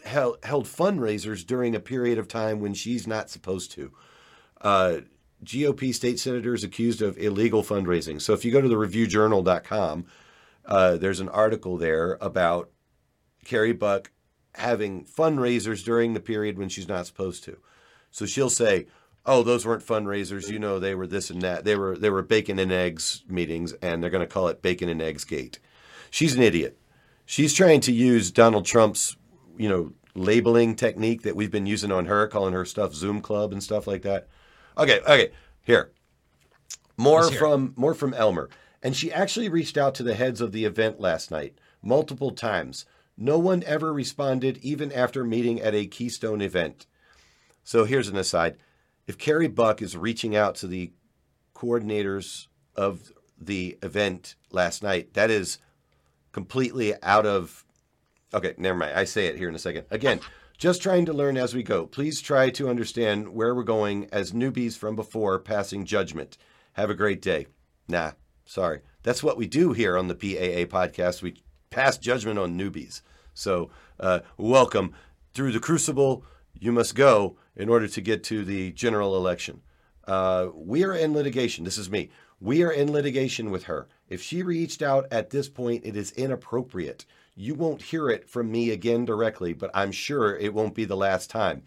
held held fundraisers during a period of time when she's not supposed to. Uh, GOP state senators accused of illegal fundraising. So if you go to the reviewjournal.com, uh, there's an article there about Carrie Buck having fundraisers during the period when she's not supposed to. So she'll say, "Oh, those weren't fundraisers. You know, they were this and that. They were they were bacon and eggs meetings, and they're going to call it bacon and eggs gate." She's an idiot. She's trying to use Donald Trump's, you know, labeling technique that we've been using on her, calling her stuff Zoom Club and stuff like that. Okay, okay, here. More it. from more from Elmer. And she actually reached out to the heads of the event last night multiple times. No one ever responded, even after meeting at a Keystone event. So here's an aside. If Carrie Buck is reaching out to the coordinators of the event last night, that is completely out of. Okay, never mind. I say it here in a second. Again, just trying to learn as we go. Please try to understand where we're going as newbies from before passing judgment. Have a great day. Nah, sorry. That's what we do here on the PAA podcast. We pass judgment on newbies. So, uh, welcome. Through the crucible, you must go in order to get to the general election. Uh, we are in litigation. This is me. We are in litigation with her. If she reached out at this point, it is inappropriate. You won't hear it from me again directly, but I'm sure it won't be the last time.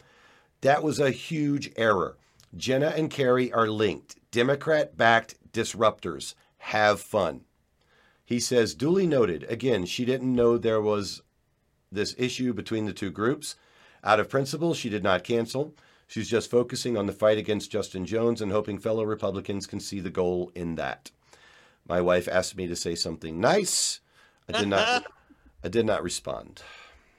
That was a huge error. Jenna and Carrie are linked. Democrat backed disruptors. Have fun. He says, duly noted. Again, she didn't know there was this issue between the two groups. Out of principle, she did not cancel. She's just focusing on the fight against Justin Jones and hoping fellow Republicans can see the goal in that. My wife asked me to say something nice. I did not. I did not respond.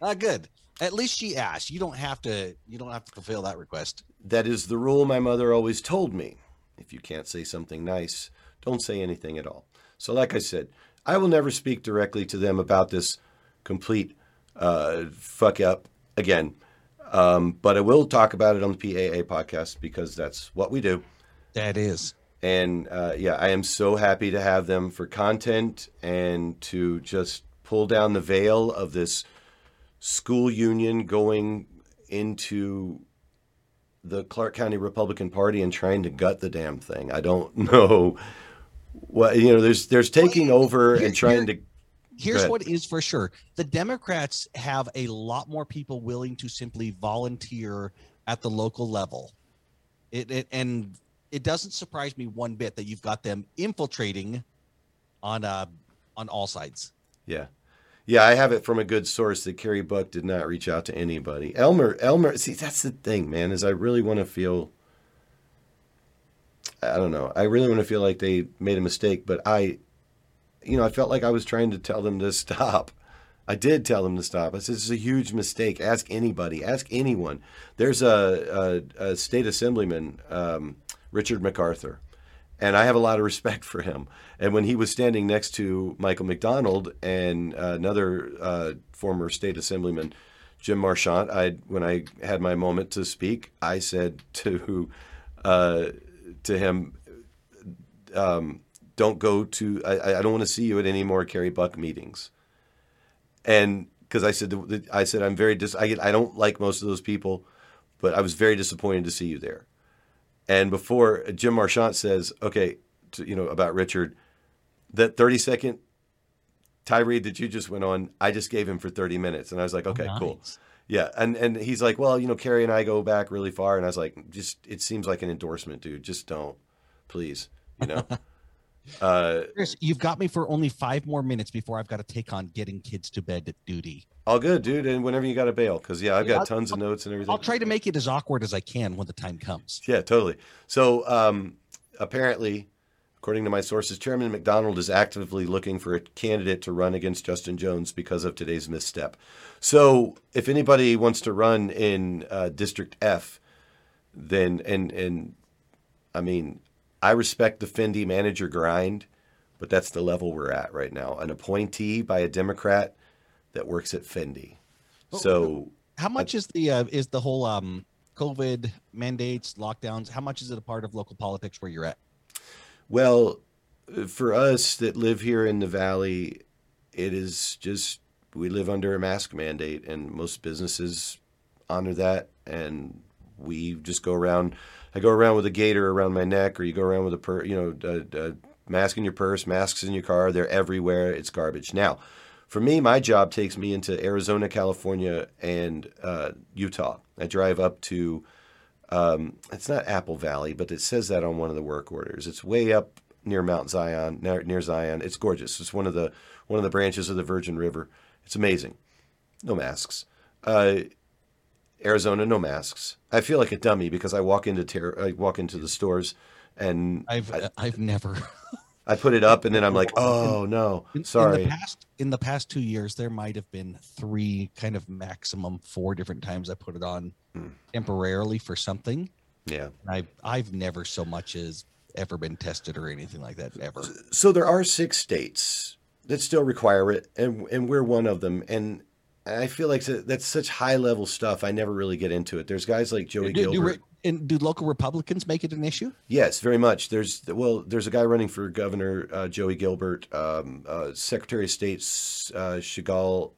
Ah, good. At least she asked. You don't have to. You don't have to fulfill that request. That is the rule my mother always told me. If you can't say something nice, don't say anything at all. So, like I said, I will never speak directly to them about this complete uh, fuck up again. Um, but I will talk about it on the PAA podcast because that's what we do. That is. And uh, yeah, I am so happy to have them for content and to just pull down the veil of this school union going into the Clark County Republican Party and trying to gut the damn thing. I don't know what you know. There's there's taking over and trying to. Here's what is for sure: the Democrats have a lot more people willing to simply volunteer at the local level. It, it and it doesn't surprise me one bit that you've got them infiltrating on uh on all sides. Yeah. Yeah, I have it from a good source that Carrie Buck did not reach out to anybody. Elmer, Elmer, see, that's the thing, man, is I really want to feel, I don't know, I really want to feel like they made a mistake, but I, you know, I felt like I was trying to tell them to stop. I did tell them to stop. I said, this is a huge mistake. Ask anybody, ask anyone. There's a, a, a state assemblyman, um, Richard McArthur, and I have a lot of respect for him. And when he was standing next to Michael McDonald and uh, another uh, former state assemblyman, Jim Marchant, I when I had my moment to speak, I said to uh, to him, um, "Don't go to. I, I don't want to see you at any more Carrie Buck meetings." And because I said, I said I'm very dis. I get, I don't like most of those people, but I was very disappointed to see you there. And before Jim Marchant says, "Okay," to, you know about Richard, that 30 second tirade that you just went on, I just gave him for 30 minutes, and I was like, "Okay, oh, cool." Nice. Yeah, and and he's like, well, you know, Carrie and I go back really far, and I was like, just it seems like an endorsement, dude. Just don't, please, you know. uh, Chris, you've got me for only five more minutes before I've got to take on getting kids to bed duty. all good, dude. And whenever you got to bail, because yeah, I've got tons of notes and everything. I'll try to make it as awkward as I can when the time comes. Yeah, totally. So um, apparently, according to my sources, Chairman McDonald is actively looking for a candidate to run against Justin Jones because of today's misstep. So if anybody wants to run in uh, District F, then and and I mean, I respect the Fendi manager grind, but that's the level we're at right now. An appointee by a Democrat that works at Fendi. So How much is the uh, is the whole um, COVID mandates, lockdowns? How much is it a part of local politics where you're at? Well, for us that live here in the valley, it is just we live under a mask mandate, and most businesses honor that. And we just go around. I go around with a gator around my neck, or you go around with a per, you know, a, a mask in your purse, masks in your car. They're everywhere. It's garbage. Now, for me, my job takes me into Arizona, California, and uh, Utah. I drive up to um, it's not Apple Valley, but it says that on one of the work orders. It's way up near Mount Zion, near, near Zion. It's gorgeous. It's one of the one of the branches of the Virgin River. It's amazing. No masks. Uh, Arizona, no masks. I feel like a dummy because I walk into ter- I walk into the stores and I've I, I've never. I put it up and then I'm like, oh no, sorry. In the past, in the past two years, there might have been three, kind of maximum four different times I put it on Hmm. temporarily for something. yeah. I I've never so much as ever been tested or anything like that ever. so there are six states that still require it, and and we're one of them. And I feel like that's such high level stuff. I never really get into it. There's guys like Joey Do, do, Gilbert. re- and do local Republicans make it an issue? Yes, very much. There's well, there's a guy running for governor, uh, Joey Gilbert, um, uh, Secretary of State uh, Shigal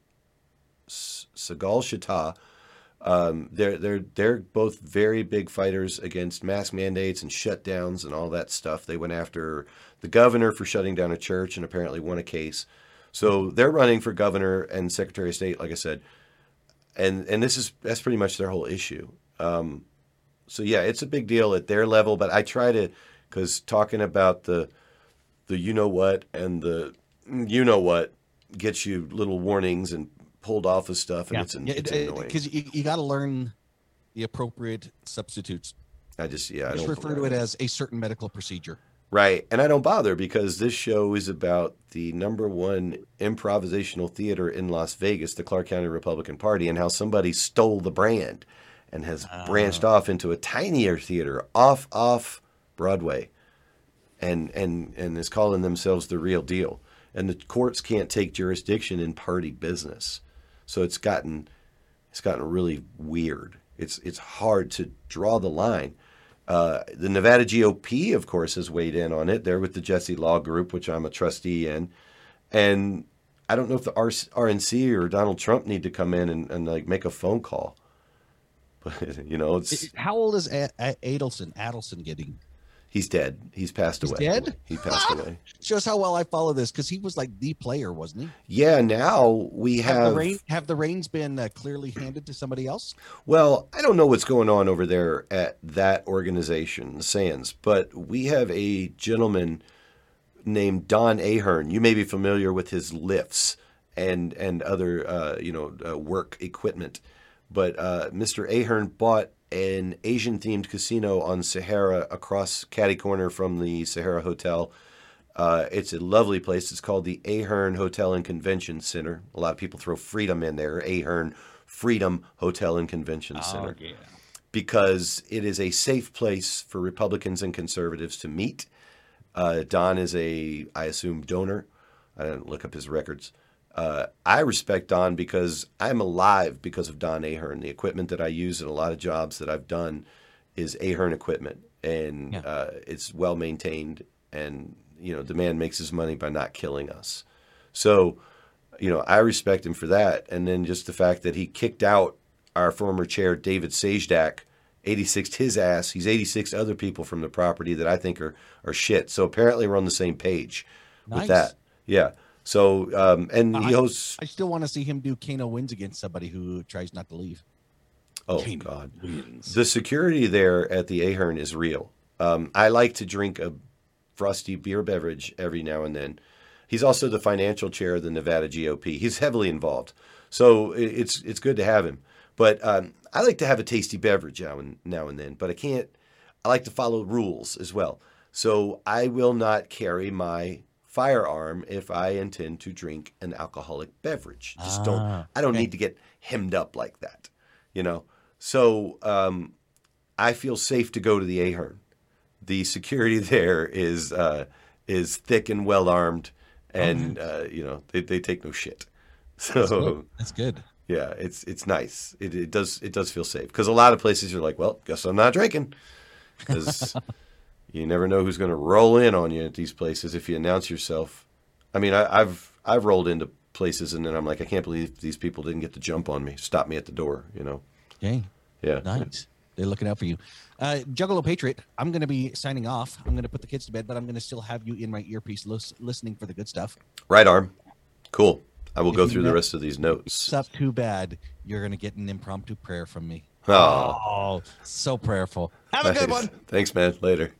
S- Sigal Chattah. Um, they're they're they're both very big fighters against mask mandates and shutdowns and all that stuff. They went after the governor for shutting down a church and apparently won a case. So they're running for governor and Secretary of State, like I said, and and this is that's pretty much their whole issue. Um, so yeah, it's a big deal at their level, but I try to because talking about the the you know what and the you know what gets you little warnings and pulled off of stuff, and it's, an, it's annoying. because you, you got to learn the appropriate substitutes. I just yeah, I Just refer to it as a certain medical procedure. Right. And I don't bother because this show is about the number one improvisational theater in Las Vegas, the Clark County Republican Party, and how somebody stole the brand and has branched ah. off into a tinier theater off off Broadway and and and is calling themselves the real deal. And the courts can't take jurisdiction in party business. So it's gotten it's gotten really weird. It's it's hard to draw the line. Uh, the Nevada GOP, of course, has weighed in on it. They're with the Jesse Law Group, which I'm a trustee in, and I don't know if the RNC or Donald Trump need to come in and, and like make a phone call. But you know, it's How old is Adelson? Adelson getting? He's dead. He's passed He's away. dead? He passed away. Shows how well I follow this because he was like the player, wasn't he? Yeah. Now we Have, have. the rein, have the reins been uh, clearly handed to somebody else? Well, I don't know what's going on over there at that organization, Sands, but we have a gentleman named Don Ahern. You may be familiar with his lifts and and other uh, you know uh, work equipment, but uh, Mr. Ahern bought an Asian themed casino on Sahara across Caddy Corner from the Sahara Hotel. Uh, it's a lovely place. It's called the Ahern Hotel and Convention Center. A lot of people throw Freedom in there. Ahern Freedom Hotel and Convention Center because it is a safe place for Republicans and conservatives to meet. Uh, Don is a, I assume, donor. I didn't look up his records. Uh, I respect Don because I'm alive because of Don Ahern. The equipment that I use in a lot of jobs that I've done is Ahern equipment, and Yeah. uh, it's well maintained, and you know the man makes his money by not killing us. So, you know, I respect him for that, and then just the fact that he kicked out our former chair David Sajdak, 86 his ass. He's 86 other people from the property that I think are are shit. So apparently we're on the same page Nice. with that. Yeah. So um, and he I- hosts. I still want to see him do Kano wins against somebody who tries not to leave. Oh Kano God. wins. The security there at the Ahern is real. Um, I like to drink a frosty beer beverage every now and then. He's also the financial chair of the Nevada GOP. He's heavily involved, so it's it's good to have him. But um, I like to have a tasty beverage now and now and then. But I can't. I like to follow rules as well. So I will not carry my firearm if I intend to drink an alcoholic beverage. Just Ah, don't. I don't okay. need to get hemmed up like that. You know. So um, I feel safe to go to the Ahern. The security there is uh, is thick and well armed, and uh, you know they, they take no shit. So That's good. yeah, it's it's nice. It, it does it does feel safe because a lot of places you're like, well, guess I'm not drinking because you never know who's going to roll in on you at these places if you announce yourself. I mean, I, I've I've rolled into places and then I'm like, I can't believe these people didn't get to jump on me, stop me at the door. You know? Okay. Yeah. Nice. They're looking out for you. Uh, Juggalo Patriot, I'm going to be signing off. I'm going to put the kids to bed, but I'm going to still have you in my earpiece lis- listening for the good stuff. Right arm. Cool. I will If go through the rest of these notes. It's too bad. You're going to get an impromptu prayer from me. Oh, Oh, so prayerful. Have a good one. Thanks, man. Later.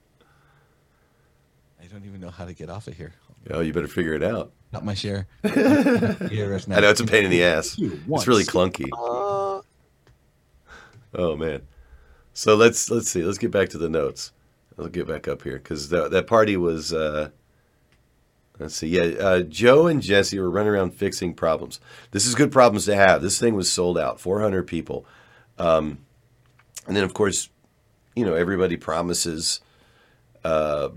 Don't even know how to get off of here. Oh, you better figure it out. Not my share. Hear us now. I know it's a pain in the ass. It's really clunky. Oh man. So let's let's see. Let's get back to the notes. I'll get back up here because that that party was. Uh, let's see. Yeah, uh, Joe and Jesse were running around fixing problems. This is good problems to have. This thing was sold out, 400 people, um, and then of course, you know everybody promises. Uh,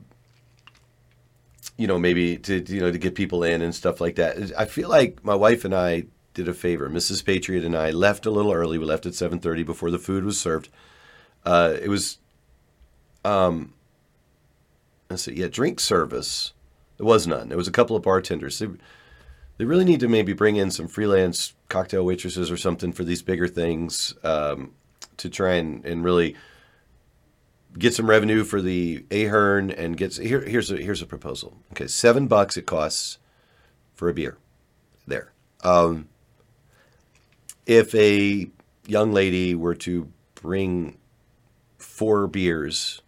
you know, maybe to you know to get people in and stuff like that. I feel like my wife and I did a favor. Mrs. Patriot and I left a little early. We left at seven thirty before the food was served. Uh, it was, um, let's see, yeah, drink service. There was none. There was a couple of bartenders. They, they really need to maybe bring in some freelance cocktail waitresses or something for these bigger things um, to try and, and really get some revenue for the Ahern and get here. Here's a here's a proposal. Okay, seven bucks it costs for a beer. There. Um, if a young lady were to bring four beers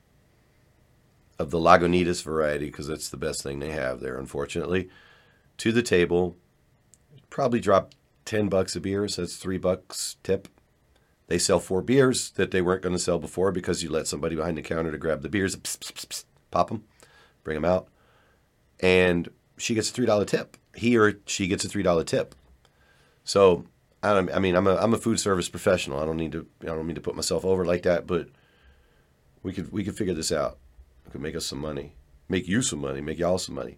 of the Lagunitas variety, because that's the best thing they have there, unfortunately, to the table, probably drop ten bucks a beer. So that's three bucks tip. They sell four beers that they weren't going to sell before because you let somebody behind the counter to grab the beers, pss, pss, pss, pop them, bring them out, and she gets a three dollar tip. He or she gets a three dollar tip. So I, don't, I mean, I'm a I'm a food service professional. I don't need to I don't mean to put myself over like that, but we could we could figure this out. We could make us some money, make you some money, make y'all some money.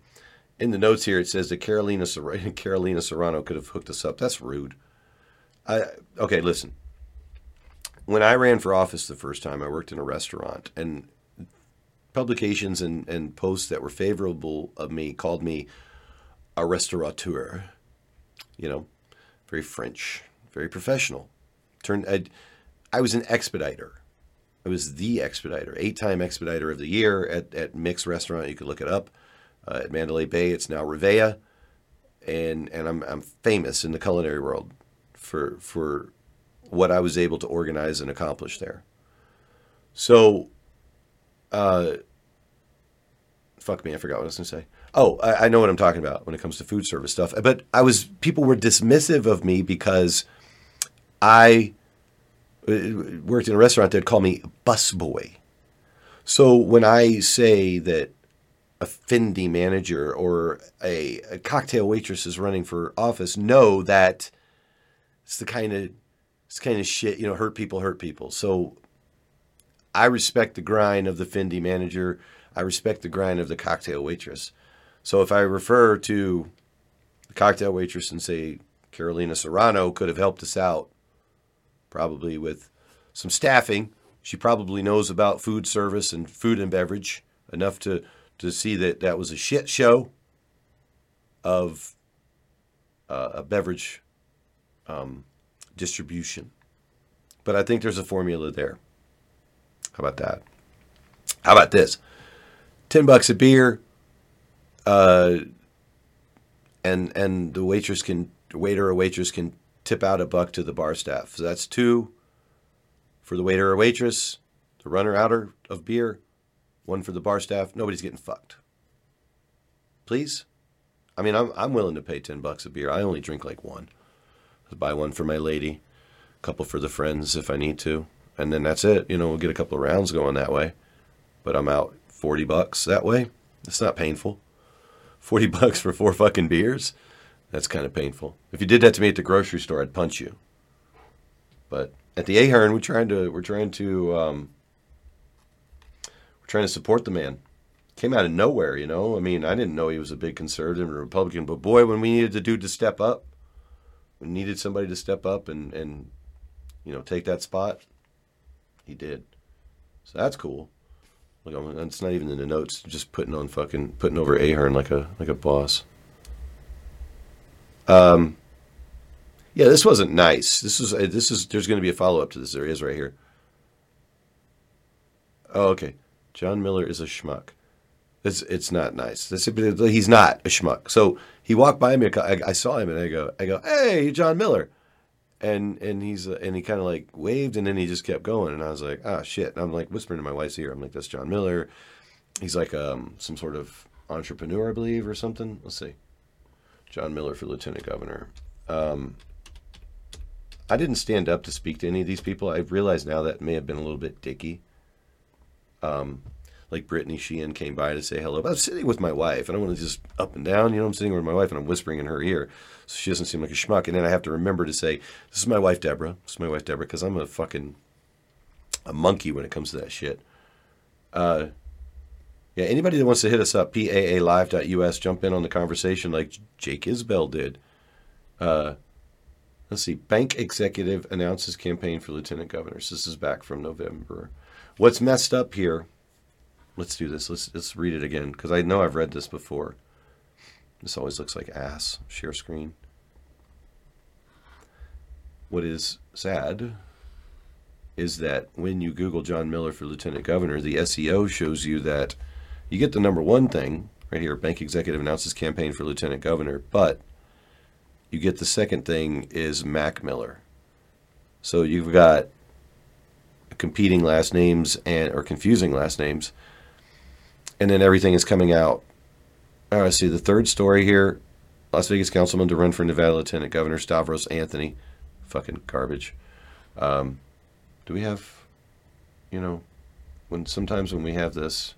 In the notes here, it says that Carolina Carolina Serrano could have hooked us up. That's rude. I okay, listen when I ran for office the first time, I worked in a restaurant, and publications and, and posts that were favorable of me called me a restaurateur. You know, very French, very professional. Turned, I, I was an expediter. I was the expediter, eight-time expediter of the year at at Mix Restaurant. You could look it up uh, at Mandalay Bay. It's now Rivea, and and I'm I'm famous in the culinary world for for what I was able to organize and accomplish there. So, uh, fuck me, I forgot what I was going to say. Oh, I, I know what I'm talking about when it comes to food service stuff. But I was people were dismissive of me because I uh, worked in a restaurant. They'd call me busboy. So when I say that a Fendi manager or a, a cocktail waitress is running for office, know that it's the kind of it's kind of shit, you know, hurt people hurt people. So I respect the grind of the Fendi manager. I respect the grind of the cocktail waitress. So if I refer to the cocktail waitress and say Carolina Serrano could have helped us out, probably with some staffing She probably knows about food service and food and beverage enough to to see that that was a shit show of uh, a beverage um, distribution. But I think there's a formula there. How about that? How about this? Ten bucks a beer, uh, and and the waitress can waiter or waitress can tip out a buck to the bar staff. So that's two for the waiter or waitress, the runner outer of beer, one for the bar staff. Nobody's getting fucked. Please? I mean, I'm I'm willing to pay ten bucks a beer. I only drink like one. Buy one for my lady, a couple for the friends if I need to, and then that's it. You know, we'll get a couple of rounds going that way. But I'm out forty bucks that way. It's not painful. Forty bucks for four fucking beers. That's kind of painful. If you did that to me at the grocery store, I'd punch you. But at the Ahern, we're trying to we're trying to um, we're trying to support the man. Came out of nowhere, you know. I mean, I didn't know he was a big conservative or Republican, but boy, when we needed the dude to step up, needed somebody to step up and and you know take that spot, he did. So that's cool. Look, I'm- it's not even in the notes. Just putting on fucking putting over Ahern like a like a boss. Um, yeah, this wasn't nice. This is uh, this is. There's going to be a follow up to this. There is right here. Oh, okay. John Miller is a schmuck. It's it's not nice. This, he's not a schmuck. So he walked by me. I, I saw him and I go I go Hey, John Miller, and and he's and he kind of like waved and then he just kept going and I was like ah shit. And I'm like whispering to my wife's ear. I'm like that's John Miller. He's like um some sort of entrepreneur I believe or something. Let's see. John Miller for lieutenant governor. Um, I didn't stand up to speak to any of these people. I realize now that may have been a little bit dicky. Um, like Brittany Sheehan came by to say hello. But I was sitting with my wife, and I want to just up and down. You know, I'm sitting with my wife, and I'm whispering in her ear, so she doesn't seem like a schmuck. And then I have to remember to say, "This is my wife, Deborah. This is my wife, Deborah," because I'm a fucking a monkey when it comes to that shit. Uh, yeah, anybody that wants to hit us up, paalive.us, jump in on the conversation like Jake Isbell did. Uh, let's see. Bank executive announces campaign for lieutenant governors. This is back from November. What's messed up here? Let's do this. Let's let's read it again because I know I've read this before. This always looks like ass. Share screen. What is sad is that when you Google John Miller for lieutenant governor, the SEO shows you that you get the number one thing right here bank executive announces campaign for lieutenant governor, but you get the second thing is Mac Miller. So you've got competing last names and or confusing last names, and then everything is coming out. All right, see the third story here: Las Vegas councilman to run for Nevada lieutenant governor Stavros Anthony, fucking garbage. Um, do we have, you know, when sometimes when we have this,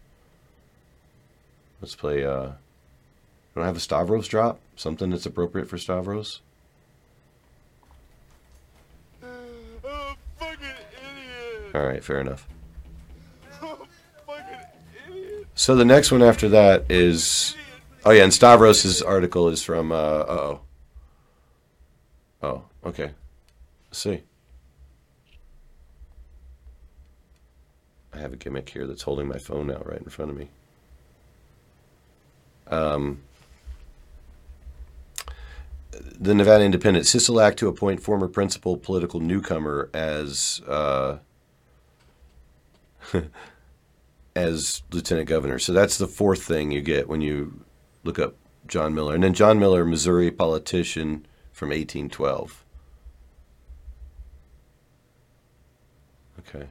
let's play. Uh, don't have a Stavros drop, something that's appropriate for Stavros. All right, fair enough. So the next one after that is, oh yeah, and Stavros's article is from. Uh oh. Oh, okay. Let's see. I have a gimmick here that's holding my phone out right in front of me. Um, the Nevada Independent, Sisolak to appoint former principal political newcomer as uh, as lieutenant governor. So that's the fourth thing you get when you look up John Miller, and then John Miller, Missouri politician from 1812. Okay.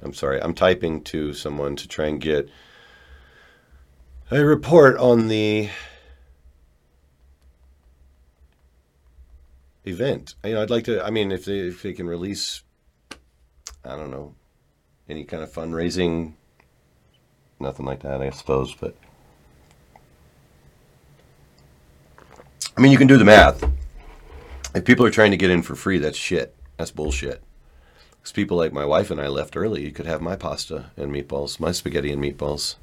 I'm sorry, I'm typing to someone to try and get a report on the event. You know, I'd like to. I mean, if they if they can release, I don't know, any kind of fundraising, nothing like that, I suppose. But I mean, you can do the math. If people are trying to get in for free, that's shit. That's bullshit. Because people like my wife and I left early, you could have my pasta and meatballs, my spaghetti and meatballs.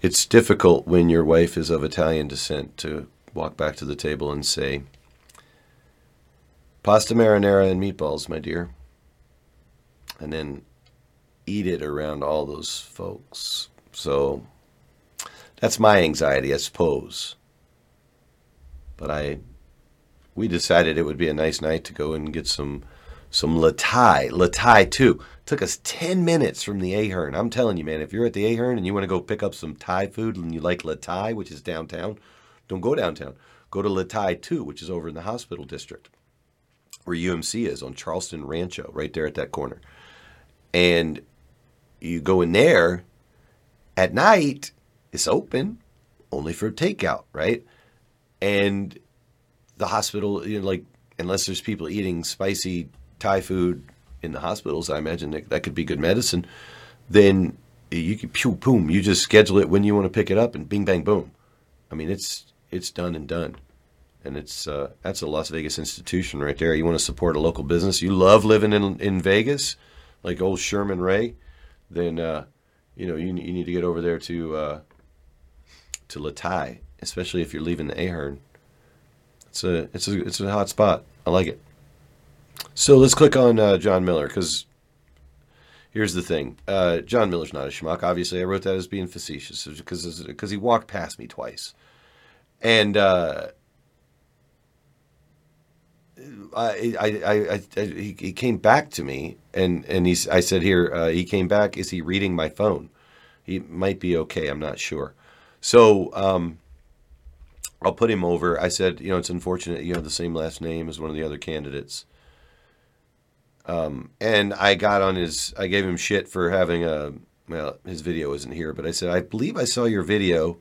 It's difficult when your wife is of Italian descent to walk back to the table and say, pasta marinara and meatballs, my dear. And then eat it around all those folks. So that's my anxiety, I suppose. But I, we decided it would be a nice night to go and get some, some Le Thai, latai too. Took us ten minutes from the Ahern. I'm telling you, man, if you're at the Ahern and you want to go pick up some Thai food and you like Le Thai, which is downtown, don't go downtown. Go to Le Thai two, which is over in the hospital district, where UMC is on Charleston Rancho, right there at that corner. And you go in there at night, it's open only for takeout, right? And the hospital, you know, like, unless there's people eating spicy Thai food in the hospitals, I imagine that, that could be good medicine. Then you can pew boom, you just schedule it when you want to pick it up, and bing bang boom. I mean, it's it's done and done, and it's uh, that's a Las Vegas institution right there. You want to support a local business. You love living in in Vegas, like old Sherman Ray. Then uh, you know you you need to get over there to uh, to Le Thai, especially if you're leaving the Ahern. It's a it's a it's a hot spot. I like it. So let's click on uh, John Miller because here's the thing. Uh, John Miller's not a schmuck. Obviously, I wrote that as being facetious because because he walked past me twice, and uh, I, I, I, I, he, he came back to me and and he I said here uh, he came back. Is he reading my phone? He might be okay. I'm not sure. So um, I'll put him over. I said, you know, it's unfortunate you have the same last name as one of the other candidates. Um, and I got on his, I gave him shit for having a, well, his video isn't here, but I said, I believe I saw your video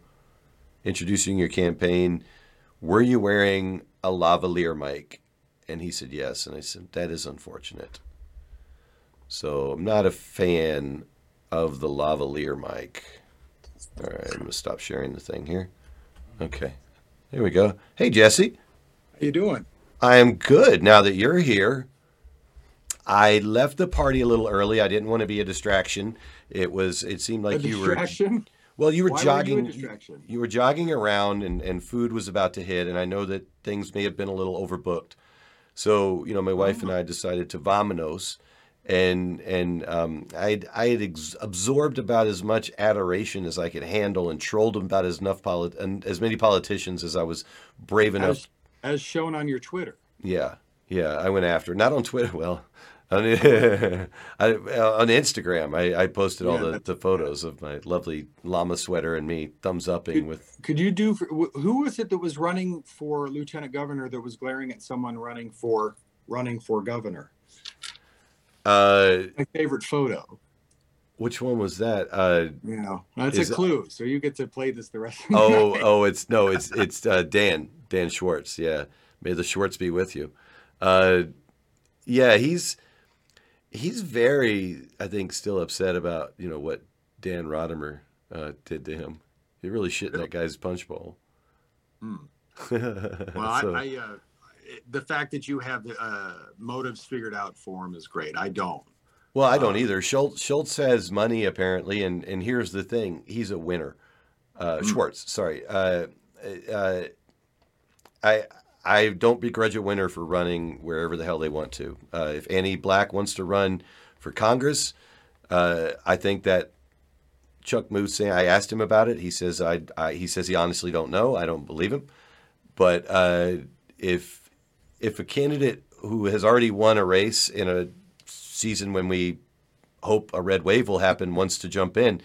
introducing your campaign. Were you wearing a lavalier mic? And he said, yes. And I said, that is unfortunate. So I'm not a fan of the lavalier mic. All right, I'm going to stop sharing the thing here. Okay. There we go. Hey, Jesse. How you doing? I am good now that you're here. I left the party a little early. I didn't want to be a distraction. It was. It seemed like a you were. distraction? Well, you were Why jogging. Were you, a distraction? you were jogging around, and, and food was about to hit, and I know that things may have been a little overbooked. So you know, my wife and I decided to vamonos, and and um, I I had ex- absorbed about as much adoration as I could handle, and trolled about as enough polit- and as many politicians as I was brave enough. as, as shown on your Twitter. Yeah, yeah, I went after not on Twitter. Well, on, I, on Instagram, I, I posted all Yeah, the, the photos of my lovely llama sweater and me thumbs upping with. Could you do? For, who was it that was running for lieutenant governor that was glaring at someone running for running for governor? Uh, My favorite photo. which one was that? Uh, You know, that's Is- a clue. So you get to play this the rest. Of the oh, night. oh, it's no, it's it's uh, Dan Dan Schwartz. Yeah, may the Schwartz be with you. Uh, yeah, he's he's very, I think, still upset about you know what Dan Rodimer uh, did to him. He really shit in that guy's punch bowl. Hmm. Well, So- I, I uh, the fact that you have uh, motives figured out for him is great. I don't. Well, I don't Uh, either. Schultz, Schultz has money apparently, and and here's the thing: he's a winner. Uh, Schwartz, sorry. Uh, uh, I I don't begrudge a winner for running wherever the hell they want to. Uh, if Annie Black wants to run for Congress, uh, I think that Chuck Muth. I asked him about it. He says I, I he says he honestly don't know. I don't believe him. But uh, if if a candidate who has already won a race in a season when we hope a red wave will happen wants to jump in,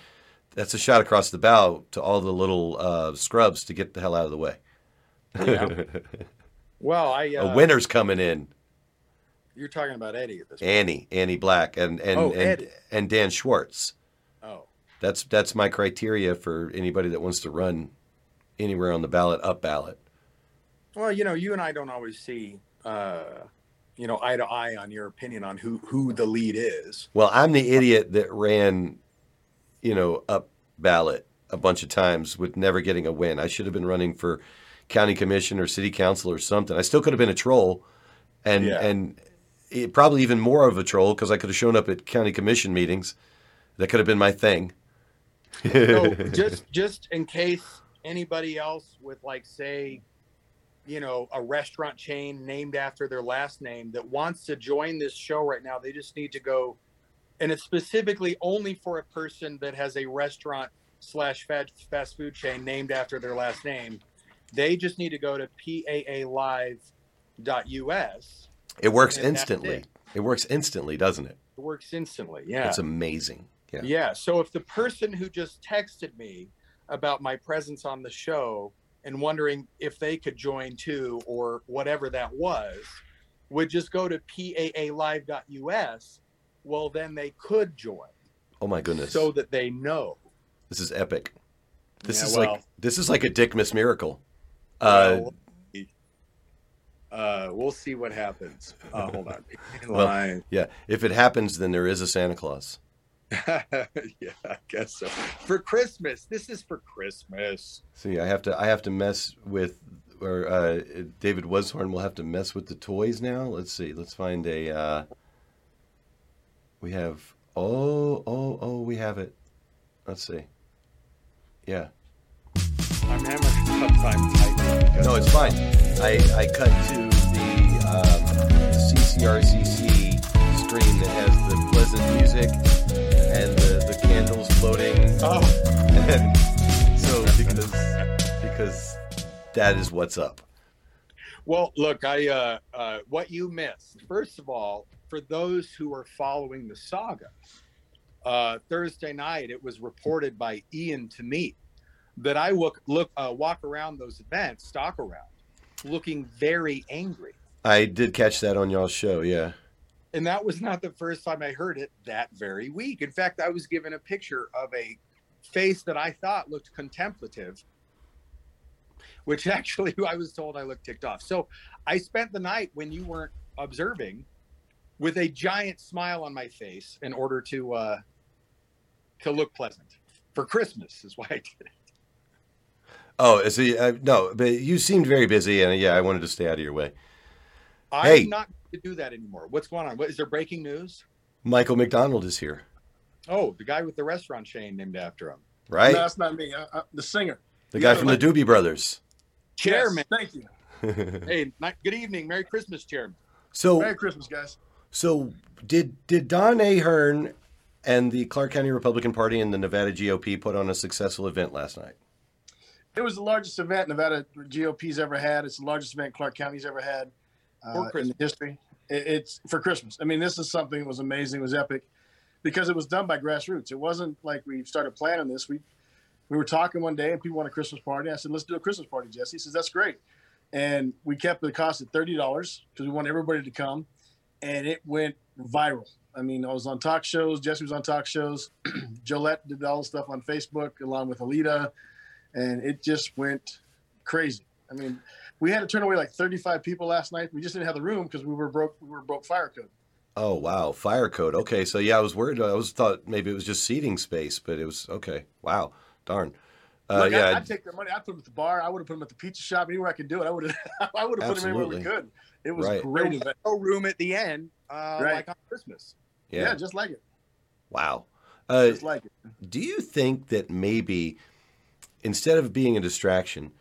that's a shot across the bow to all the little uh, scrubs to get the hell out of the way. Yeah. Well, I uh, a winner's coming in. You're talking about Eddie at this point. Annie, Annie Black, and and Oh, and, and Dan Schwartz. Oh, That's that's my criteria for anybody that wants to run anywhere on the ballot, up ballot. well, you know, you and I don't always see, uh, you know, eye to eye on your opinion on who who the lead is. Well, I'm the idiot that ran, you know, up ballot a bunch of times with never getting a win. I should have been running for county commission or city council or something. I still could have been a troll, and Yeah. and it, probably even more of a troll because I could have shown up at county commission meetings. That could have been my thing. so just just in case anybody else with like say you know a restaurant chain named after their last name that wants to join this show right now they just need to go and it's specifically only for a person that has a restaurant slash fast fast food chain named after their last name they just need to go to paalive.us It works instantly. it. It. works instantly, doesn't it? it works instantly yeah It's amazing. Yeah. Yeah. So if the person who just texted me about my presence on the show and wondering if they could join too or whatever that was would just go to paalive.us, well, then they could join Oh my goodness. so that they know. this is epic. This Yeah, is well- like this is like a Dick Miss miracle. Uh, uh, we'll see what happens. Uh, hold on. Well- yeah. If it happens, then there is a Santa Claus. yeah, I guess so. For Christmas. This is for Christmas. See, I have to I have to mess with or uh, David Weshorn will have to mess with the toys now. Let's see. Let's find a. Uh, we have oh oh oh we have it. Let's see. Yeah. I'm having a tough time No, it's fine. I, I cut to the um, CCRCC screen that has the pleasant music and the, the candles floating. Oh. And so because because that is what's up. Well, look, I uh, uh, what you missed. First of all, for those who are following the saga, uh, Thursday night it was reported by Ian to me that I look look uh, walk around those events, stalk around, looking very angry, I did catch that on y'all's show. Yeah. and that was not the first time I heard it that very week. In fact, I was given a picture of a face that I thought looked contemplative. Which actually, I was told I looked ticked off. So I spent the night when you weren't observing with a giant smile on my face in order to uh, to look pleasant for Christmas is why I did it. Oh, see, uh, no, but you seemed very busy, and yeah, I wanted to stay out of your way. I'm Hey. not going to do that anymore. What's going on? What is there breaking news? Michael McDonald is here, Oh, the guy with the restaurant chain named after him. right? No, that's not me. I, I, the singer. the guy from the Doobie Brothers. Chairman. Yes, thank you. Hey, ni- good evening. Merry Christmas, Chairman. so, Merry Christmas, guys. so did did Don Ahern and the Clark County Republican Party and the Nevada GOP put on a successful event last night? It was the largest event Nevada GOP's ever had. It's the largest event Clark County's ever had uh, in history. It, it's for Christmas. I mean, this is something that was amazing. It was epic because it was done by grassroots. It wasn't like we started planning this. We we were talking one day and people want a Christmas party. I said, let's do a Christmas party, Jesse. He says, that's great. And we kept the cost at $30 because we want everybody to come. And it went viral. I mean, I was on talk shows. Jesse was on talk shows. Jolette did all the stuff on Facebook along with Alita. And it just went crazy. I mean, we had to turn away like 35 people last night. We just didn't have the room because we were broke. We were broke fire code. Oh wow, fire code. Okay, so yeah, I was worried. I was thought maybe it was just seating space, but it was okay. Wow, darn. Uh, Look, I, yeah, I'd take their money. I'd put them at the bar. I would have put them at the pizza shop. Anywhere I could do it, I would have. I would have put them anywhere we could. It was Right. great event. No room at the end, uh, Right. like on Christmas. Yeah. yeah. just like it. Wow. Uh, Just like it. do you think that maybe instead of being a distraction,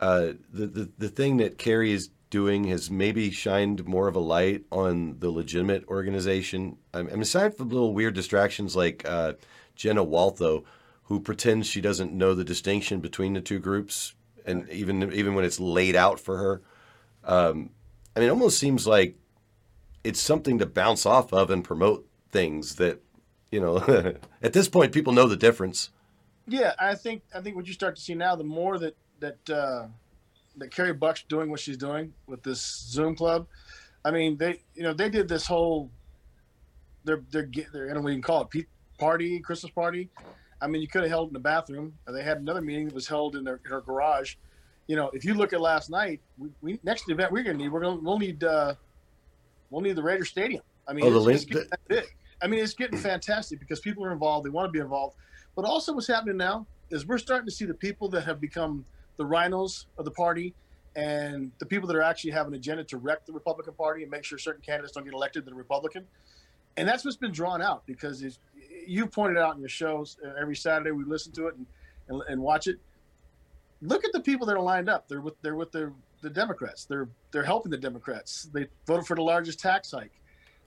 uh, the, the the thing that Carrie is doing has maybe shined more of a light on the legitimate organization? I mean, aside from little weird distractions like uh, Jenna Waltho, who pretends she doesn't know the distinction between the two groups, and even even when it's laid out for her, um, I mean, it almost seems like it's something to bounce off of and promote things that you know at this point people know the difference Yeah, I think I think what you start to see now, the more that that uh, that Carrie Buck's doing what she's doing with this Zoom club. I mean, they you know they did this whole their their get their I don't know what you can call it party Christmas party. I mean, you could have held it in the bathroom. They had another meeting that was held in their in her garage. You know, if you look at last night, we, we next event we're gonna need we're gonna we'll need uh, we'll need the Raider Stadium. I mean, Oh, the it's, link- it's getting that big. I mean, it's getting fantastic because people are involved. They want to be involved. But also, what's happening now is we're starting to see the people that have become the rhinos of the party and the people that are actually have an agenda to wreck the Republican Party and make sure certain candidates don't get elected that are Republican. And that's what's been drawn out because you pointed out in your shows uh, every Saturday we listen to it and, and, and watch it. Look at the people that are lined up. They're with they're with the the Democrats. They're they're helping the Democrats. They voted for the largest tax hike.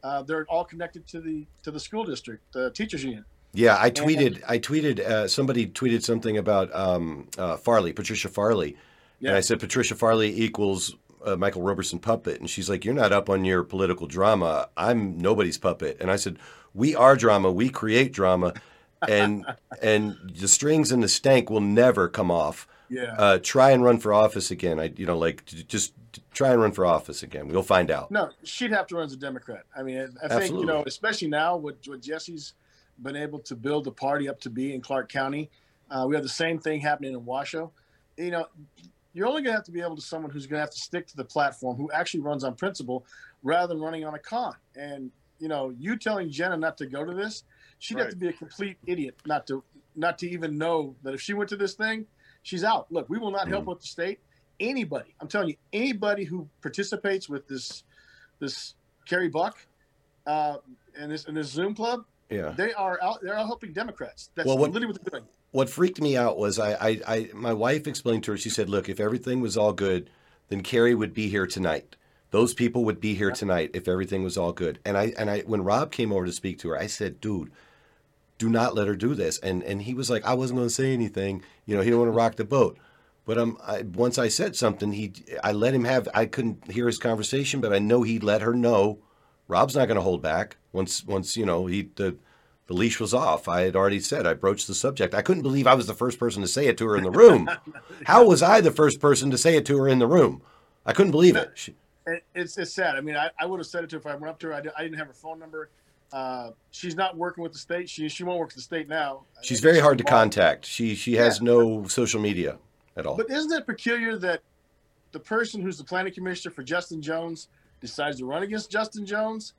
Uh, they're all connected to the to the school district, the teachers union. Yeah, I tweeted. I tweeted. Uh, somebody tweeted something about um, uh, Farley, Patricia Farley, Yeah. and I said Patricia Farley equals uh, Michael Roberson puppet, and she's like, "You're not up on your political drama. I'm nobody's puppet." And I said, "We are drama. We create drama, and and the strings and the stank will never come off. Yeah. Uh, try and run for office again. I, you know, like just try and run for office again. We'll find out. No, she'd have to run as a Democrat. I mean, I think you know, especially now with with Jesse's been able to build the party up to be in Clark County. Uh, we have the same thing happening in Washoe. You know, you're only going to have to be able to someone who's going to have to stick to the platform, who actually runs on principle, rather than running on a con. And you know, you telling Jenna not to go to this, she'd have to be a complete idiot not to not to even know that if she went to this thing, she's out. Look, we will not help with the state. Anybody, I'm telling you, anybody who participates with this this Carrie Buck uh, and this and this Zoom club, Yeah. they are out. They're out helping Democrats. That's Well, what- literally what they're doing. what freaked me out was I, I, I my wife explained to her she said look if everything was all good then carrie would be here tonight those people would be here tonight if everything was all good and i and i when rob came over to speak to her i said dude do not let her do this and and he was like i wasn't going to say anything you know he didn't want to rock the boat but um, I, once I said something, he, I let him have. I couldn't hear his conversation, but I know he let her know. Rob's not going to hold back. Once, once you know, he the, the leash was off. I had already said I broached the subject. I couldn't believe I was the first person to say it to her in the room. How was I the first person to say it to her in the room? I couldn't believe it. She, It's it's sad. I mean, I, I would have said it to her if I went up to her. I, di- I didn't have her phone number. Uh, she's not working with the state. She she won't work with the state now. she's very hard to contact. She she has no social media at all. But isn't it peculiar that the person who's the planning commissioner for Justin Jones decides to run against Justin Jones,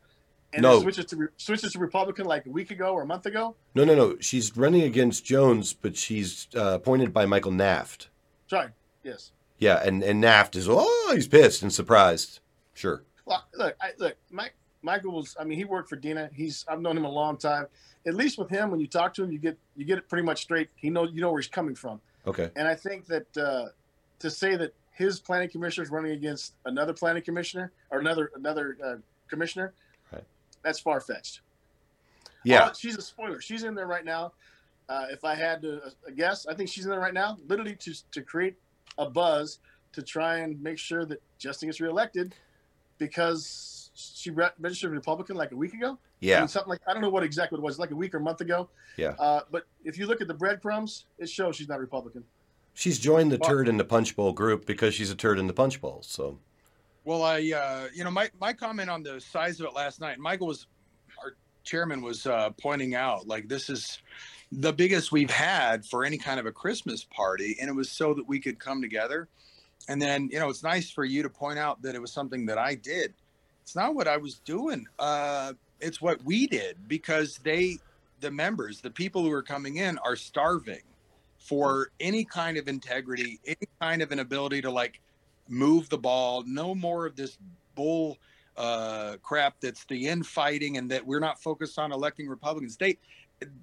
and No. switches to re- switches to Republican like a week ago or a month ago? No, no, no. She's running against Jones, but she's uh, appointed by Michael Naft. Sorry. Yes. Yeah, and, and Naft is oh he's pissed and surprised. Sure. Well, look, I, look, Mike. Michael was. I mean, he worked for Dina. He's. I've known him a long time. At least with him, when you talk to him, you get you get it pretty much straight. He knows you know where he's coming from. Okay. And I think that uh, to say that his planning commissioner is running against another planning commissioner or another another uh, commissioner, Right. that's far fetched. Yeah. Oh, she's a spoiler. She's in there right now. Uh, if I had to uh, guess, I think she's in there right now, literally to to create a buzz to try and make sure that Justin gets reelected because she re- registered Republican like a week ago. I Yeah. mean, something like I don't know what exactly it was, like a week or a month ago. Yeah. Uh, but if you look at the breadcrumbs, it shows she's not Republican. She's joined the Well- turd in the punch bowl group because she's a turd in the punch bowl. So Well, I, uh, you know, my, my comment on the size of it last night, Michael was, our chairman was uh, pointing out, like, this is the biggest we've had for any kind of a Christmas party. And it was so that we could come together. And then, you know, it's nice for you to point out that it was something that I did. It's not what I was doing. Uh, it's what we did because they, the members, the people who are coming in are starving for any kind of integrity, any kind of an ability to like move the ball, no more of this bull uh, crap that's the infighting and that we're not focused on electing Republicans. They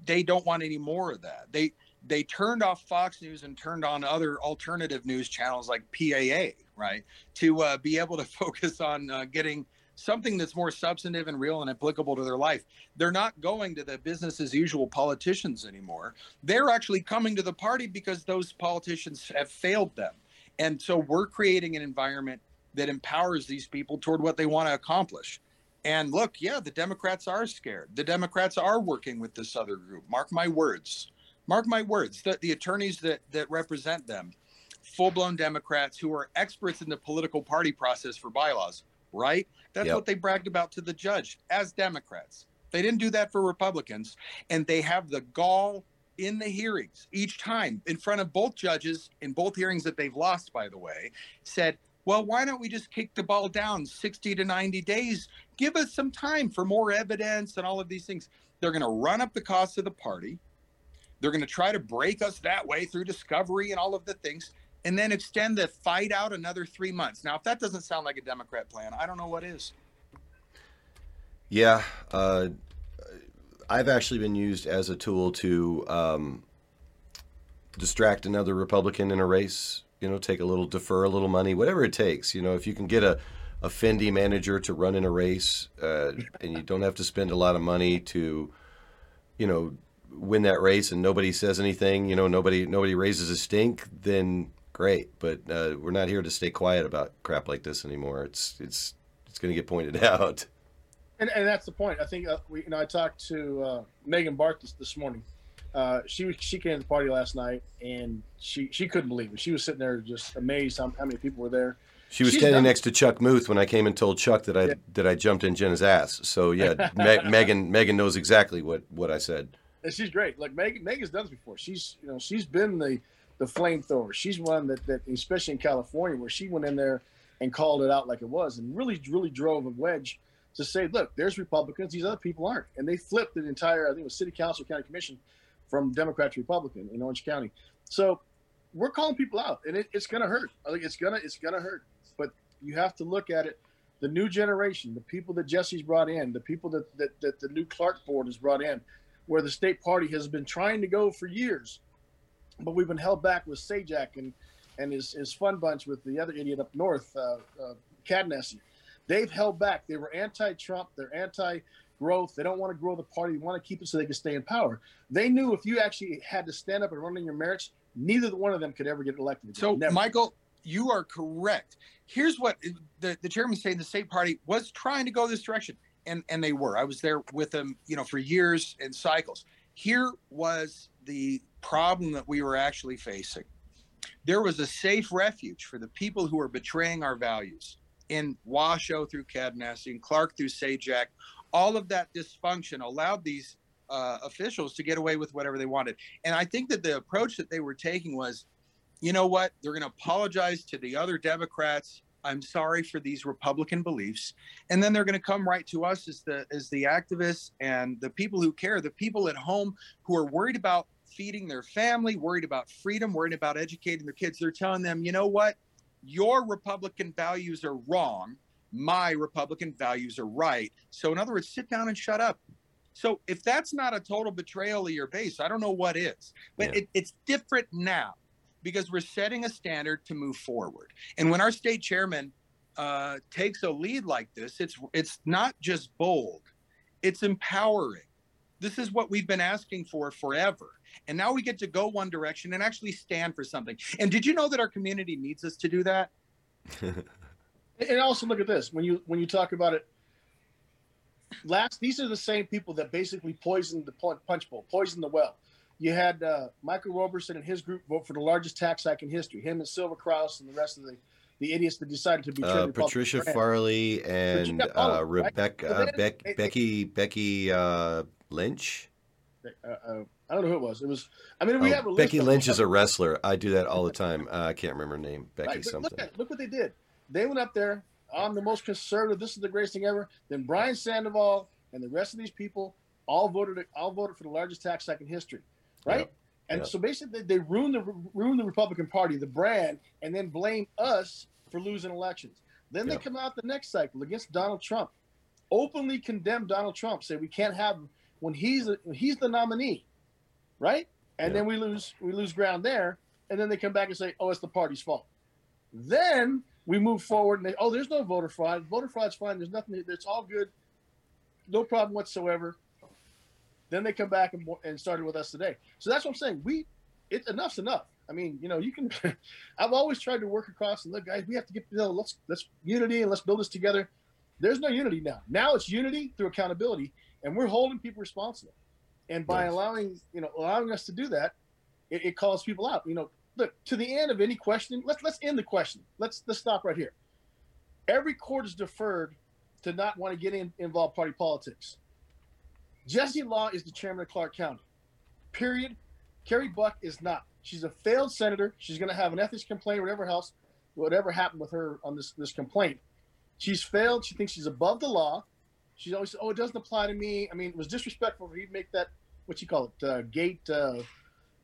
they don't want any more of that. They they turned off Fox News and turned on other alternative news channels like PAA, right, to uh, be able to focus on uh, getting something that's more substantive and real and applicable to their life. They're not going to the business as usual politicians anymore. They're actually coming to the party because those politicians have failed them. And so we're creating an environment that empowers these people toward what they want to accomplish. And look, yeah, the Democrats are scared. The Democrats are working with this other group. Mark my words. Mark my words. The, the attorneys that, that represent them, full blown Democrats who are experts in the political party process for bylaws, right? That's Yep. what they bragged about to the judge as Democrats. They didn't do that for Republicans. And they have the gall in the hearings each time in front of both judges in both hearings that they've lost, by the way, said, well, why don't we just kick the ball down 60 to 90 days? Give us some time for more evidence and all of these things. They're going to run up the cost of the party. They're going to try to break us that way through discovery and all of the things. And then extend the fight out another three months. Now, if that doesn't sound like a Democrat plan, I don't know what is. Yeah, uh, I've actually been used as a tool to um, distract another Republican in a race. You know, take a little, defer a little money, whatever it takes. You know, if you can get a, a Fendi manager to run in a race, uh, and you don't have to spend a lot of money to, you know, win that race, and nobody says anything. You know, nobody nobody raises a stink. Then great, but uh, we're not here to stay quiet about crap like this anymore. It's it's it's going to get pointed out. And, and that's the point. I think uh, we, you know, I talked to uh, Megan Barth this, this morning. Uh, she was she came to the party last night and she she couldn't believe it. She was sitting there just amazed how, how many people were there. She was She's standing done- next to Chuck Muth when I came and told Chuck that I Yeah. that I jumped in Jenna's ass. So yeah, Me- Megan Megan knows exactly what what I said. and she's great. Like Megan, Megan's done this before. She's you know she's been the the flamethrower. She's one that that especially in California where she went in there and called it out like it was and really really drove a wedge to say, look, there's Republicans, these other people aren't, and they flipped the entire I think it was City Council County Commission from Democrat to Republican in Orange County. So we're calling people out, and it, it's gonna hurt. I think it's gonna it's gonna hurt, but you have to look at it. The new generation, the people that Jesse's brought in, the people that, that, that the new Clark board has brought in, where the state party has been trying to go for years, but we've been held back with Sajak and and his, his fun bunch with the other idiot up north, uh, uh, Kadenacy. They've held back. They were anti-Trump. They're anti-growth. They don't want to grow the party. They want to keep it so they can stay in power. They knew if you actually had to stand up and run on your merits, neither one of them could ever get elected. again. So, Never. Michael, you are correct. Here's what the, the chairman saying the state party was trying to go this direction, and, and they were. I was there with them, you know, for years and cycles. Here was the problem that we were actually facing. There was a safe refuge for the people who were betraying our values in Washoe through Kadenacy and Clark through Sajak. All of that dysfunction allowed these uh, officials to get away with whatever they wanted. And I think that the approach that they were taking was you know what? They're going to apologize to the other Democrats. I'm sorry for these Republican beliefs, and then they're going to come right to us as the as the activists and the people who care, the people at home who are worried about feeding their family, worried about freedom, worried about educating their kids. They're telling them, you know what? Your Republican values are wrong. My Republican values are right. So, in other words, sit down and shut up. So, if that's not a total betrayal of your base, I don't know what is. But Yeah. it, it's different now because we're setting a standard to move forward. And when our state chairman uh, takes a lead like this, it's it's not just bold, it's empowering. This is what we've been asking for forever. And now we get to go one direction and actually stand for something. And did you know that our community needs us to do that? And also look at this when you when you talk about it. Last, these are the same people that basically poisoned the punch bowl, poisoned the well. You had uh, Michael Roberson and his group vote for the largest tax hike in history. Him and Silver Kraus and the rest of the, the idiots that decided to be Uh, the Republican Patricia brand. Farley and got all of uh, them, right? Rebecca So uh, then- Beck, it- it- Becky Becky uh, Lynch. I don't know who it was. It was. I mean, we Oh, have a Becky Lynch is a wrestler. I do that all the time. Uh, I can't remember her name. Becky Right, something. Look, at, look what they did. They went up there. I'm the most conservative. This is the greatest thing ever. Then Brian Sandoval and the rest of these people all voted. All voted for the largest tax hike in history, right? Yep. And Yep. so basically, they ruined the ruined the Republican Party, the brand, and then blame us for losing elections. Then they come out the next cycle against Donald Trump, openly condemn Donald Trump, say we can't have him when he's when he's the nominee, right? And then we lose we lose ground there, and then they come back and say, oh, it's the party's fault. Then we move forward and they, oh, there's no voter fraud. Voter fraud's fine. There's nothing. It's all good. No problem whatsoever. Then they come back and, and started with us today. So that's what I'm saying. We, it enough's enough. I mean, you know, you can. I've always tried to work across and look, guys. We have to get you know, let's let's unity and let's build this together. There's no unity now. Now it's unity through accountability, and we're holding people responsible. And by allowing you know allowing us to do that, it, it calls people out. You know, look to the end of any question. Let's let's end the question. Let's let's stop right here. Every court is deferred to not want to get in, involved party politics. Jesse Law is the chairman of Clark County. Period. Carrie Buck is not. She's a failed senator. She's going to have an ethics complaint, whatever else, whatever happened with her on this this complaint. She's failed. She thinks she's above the law. She's always, oh, it doesn't apply to me. I mean, it was disrespectful for you to make that, what you call it, uh, gate uh,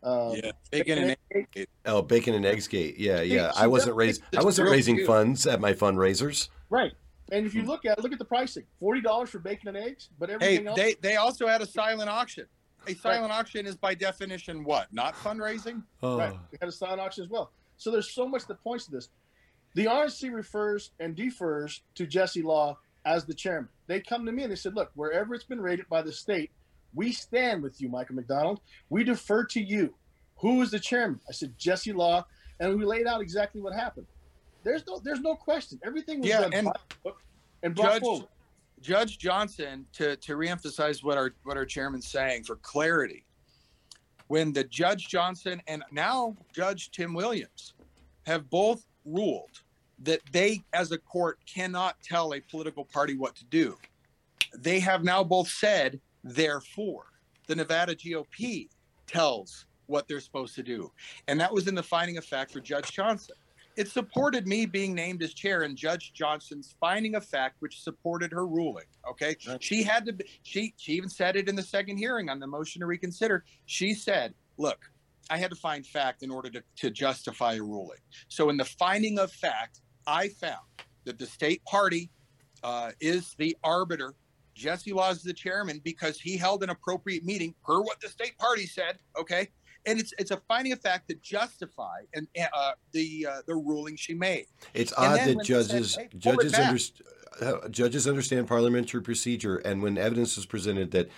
Uh, Yeah, bacon and egg. Oh, bacon and eggs gate. Yeah, yeah. she I wasn't does raised. I wasn't raising cute. funds at my fundraisers. Right. And if you look at look at the pricing, forty dollars for bacon and eggs, but Hey, everything else. they they also had a silent auction. A silent auction is by definition what? Not fundraising. Oh. Right. We had a silent auction as well. So there's so much that points to this. The RNC refers and defers to Jesse Law as the chairman. They come to me and they said, look, wherever it's been rated by the state, we stand with you, Michael McDonald. We defer to you. Who is the chairman? I said, Jesse Law. And we laid out exactly what happened. There's no there's no question. Everything was Yeah, done and by the book and brought Judge forward. Judge Johnson to to reemphasize what our what our chairman's saying for clarity. When the Judge Johnson and now Judge Tim Williams have both ruled that they as a court cannot tell a political party what to do. They have now both said therefore the Nevada GOP tells what they're supposed to do. And that was in the finding of fact for Judge Johnson. It supported me being named as chair and Judge Johnson's finding of fact, which supported her ruling. Okay. She had to be, she, she even said it in the second hearing on the motion to reconsider. She said, look, I had to find fact in order to, to justify a ruling. So in the finding of fact, I found that the state party uh, is the arbiter. Jesse is the chairman because he held an appropriate meeting per what the state party said. Okay, and it's it's a finding of fact to justify and uh, the uh, the ruling she made. It's And odd that they said, judges "Hey, judges underst- uh, judges understand parliamentary procedure, and when evidence was presented that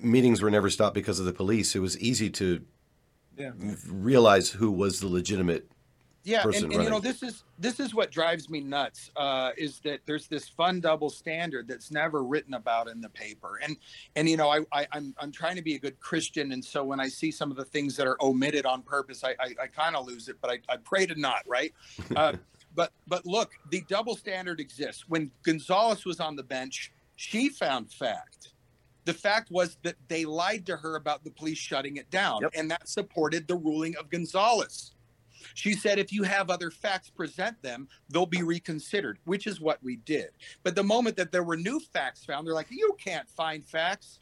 meetings were never stopped because of the police, it was easy to Yeah. realize who was the legitimate. Yeah and, and you know this is this is what drives me nuts uh, is that there's this fun double standard that's never written about in the paper. And and you know I, I i'm i'm trying to be a good christian and so when i see some of the things that are omitted on purpose i i, I kind of lose it but i, I pray to not right? Uh, but but look the double standard exists. When gonzalez was on the bench she found fact. The fact was that they lied to her about the police shutting it down and that supported the ruling of gonzalez she said, if you have other facts, present them, they'll be reconsidered, which is what we did. But the moment that there were new facts found, they're like, you can't find facts.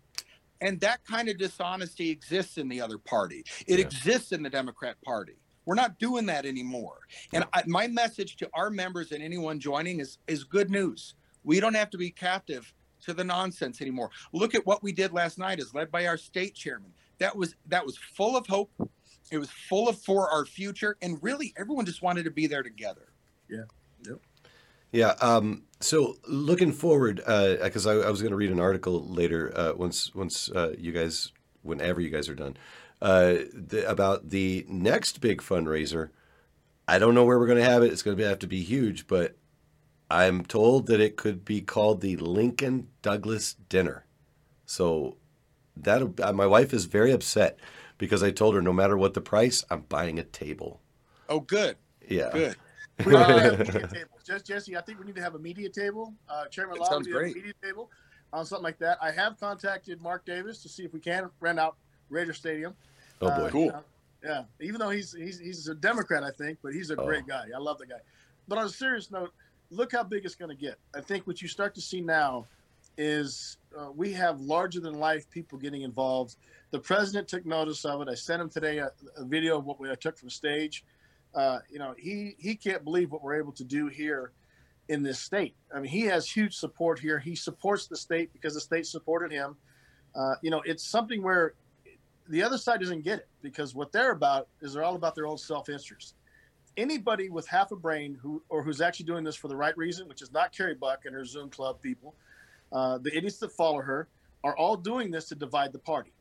And that kind of dishonesty exists in the other party, it Yeah. exists in the Democrat Party. We're not doing that anymore. And I, my message to our members and anyone joining is, is good news. We don't have to be captive to the nonsense anymore. Look at what we did last night, as led by our state chairman. That was that was full of hope. It was full of for our future, and really, everyone just wanted to be there together. Yeah. yep, Um, so looking forward, because I, I was going to read an article later uh, once once uh, you guys, whenever you guys are done, uh, the, about the next big fundraiser. I don't know where we're going to have it. It's going to have to be huge, but I'm told that it could be called the Lincoln Douglas Dinner. So that uh, my wife is very upset because I told her no matter what the price, I'm buying a table. Oh, good, Yeah. good. We need to have media tables. Just Jesse, I think we need to have a media table. Uh, Chairman That Law, sounds we need to have great. a media table on something like that. I have contacted Mark Davis to see if we can rent out Raider Stadium. Oh Uh, boy. Cool. you know, yeah, even though he's he's he's a Democrat, I think, but he's a great Oh. guy. I love the guy. But on a serious note, look how big it's going to get. I think what you start to see now is uh, we have larger than life people getting involved. The president took notice of it. I sent him today a, a video of what we, I took from stage. Uh, you know, he he can't believe what we're able to do here in this state. I mean, he has huge support here. He supports the state because the state supported him. Uh, you know, it's something where the other side doesn't get it because what they're about is they're all about their own self-interest. Anybody with half a brain who or who's actually doing this for the right reason, which is not Carrie Buck and her Zoom club people, uh, the idiots that follow her, are all doing this to divide the party.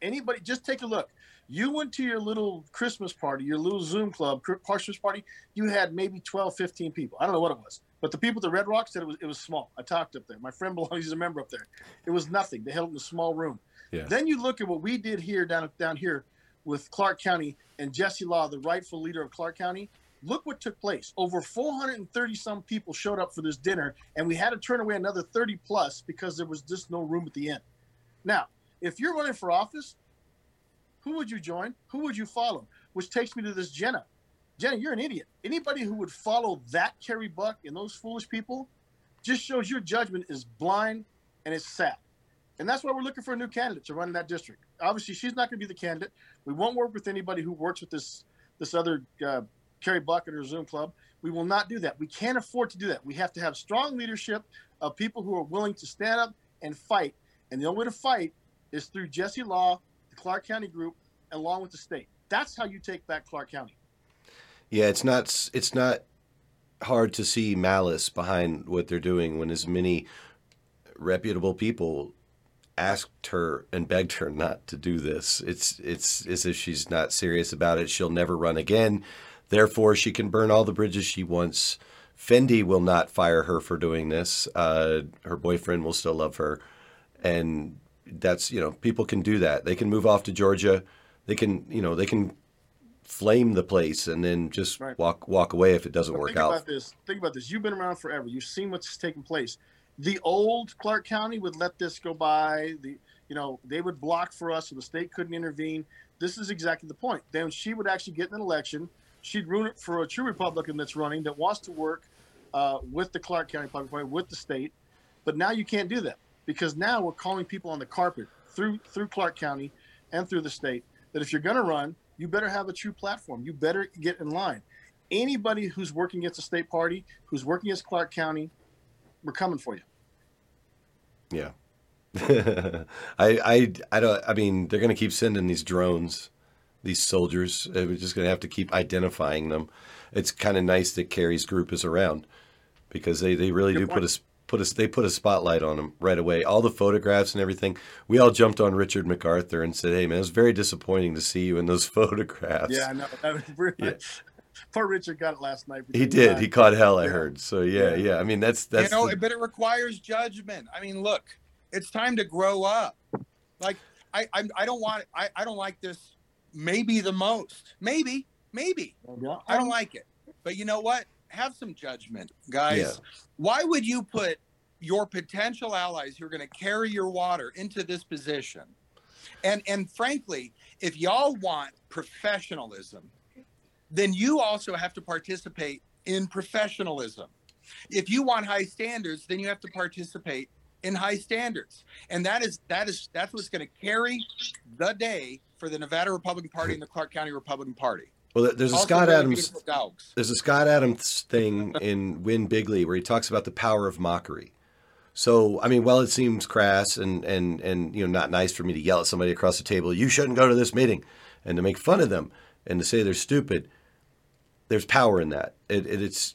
Anybody, just take a look. You went to your little Christmas party, your little Zoom club Christmas party. You had maybe 12, 15 people. I don't know what it was, but the people at the Red Rock said it was it was small. I talked up there. My friend below, he's a member up there. It was nothing. They held it in a small room. Yeah. Then you look at what we did here down down here with Clark County and Jesse Law, the rightful leader of Clark County. Look what took place. Over 430 some people showed up for this dinner, and we had to turn away another 30 plus because there was just no room at the end. Now, if you're running for office, who would you join? Who would you follow? Which takes me to this Jenna. Jenna, you're an idiot. Anybody who would follow that Carrie Buck and those foolish people just shows your judgment is blind and it's sad. And that's why we're looking for a new candidate to run in that district. Obviously, she's not going to be the candidate. We won't work with anybody who works with this this other uh, Carrie Bucket or Zoom Club. We will not do that. We can't afford to do that. We have to have strong leadership of people who are willing to stand up and fight. And the only way to fight is through Jesse Law, the Clark County group, along with the state. That's how you take back Clark County. Yeah, it's not it's not hard to see malice behind what they're doing when as many reputable people asked her and begged her not to do this. It's it's as if she's not serious about it. She'll never run again. Therefore, she can burn all the bridges she wants. Fendi will not fire her for doing this. Uh, her boyfriend will still love her, and that's you know people can do that. They can move off to Georgia. They can you know they can flame the place and then just Right. walk walk away if it doesn't But work think out. about this. Think about this. You've been around forever. You've seen what's taking place. The old Clark County would let this go by. The you know they would block for us, so the state couldn't intervene. This is exactly the point. Then she would actually get in an election. She'd ruin it for a true Republican that's running that wants to work uh, with the Clark County Public Party with the state. But now you can't do that because now we're calling people on the carpet through through Clark County and through the state that if you're going to run, you better have a true platform. You better get in line. Anybody who's working against the state party, who's working against Clark County, we're coming for you. Yeah. I, I, I don't, I mean, they're to keep sending these drones, these soldiers. Uh, We're just going to have to keep identifying them. It's kind of nice that Carrie's group is around because they, they really Good do point. put us, put us, they put a spotlight on them right away. All the photographs and everything. We all jumped on Richard McArthur and said, Hey man, it was very disappointing to see you in those photographs. Yeah, I know. That was really- Yeah. Poor Richard got it last night. He did. He caught hell, I heard. So yeah, yeah. I mean, that's, that's, you know, the- but it requires judgment. I mean, look, it's time to grow up. Like, I, I, I don't want, I, I don't like this. Maybe the most, maybe, maybe. Yeah. I don't like it. But you know what? Have some judgment, guys. Yeah. Why would you put your potential allies who are going to carry your water into this position? And and frankly, if y'all want professionalism, then you also have to participate in professionalism. If you want high standards, then you have to participate in high standards. And that is that is that's what's going to carry the day for the Nevada Republican Party and the Clark County Republican Party. well, there's a Also Scott Adams. There's a Scott Adams thing in Win Bigly where he talks about the power of mockery. So, I mean, while it seems crass and, and, and you know not nice for me to yell at somebody across the table, you shouldn't go to this meeting, and to make fun of them and to say they're stupid, there's power in that. It, it, it's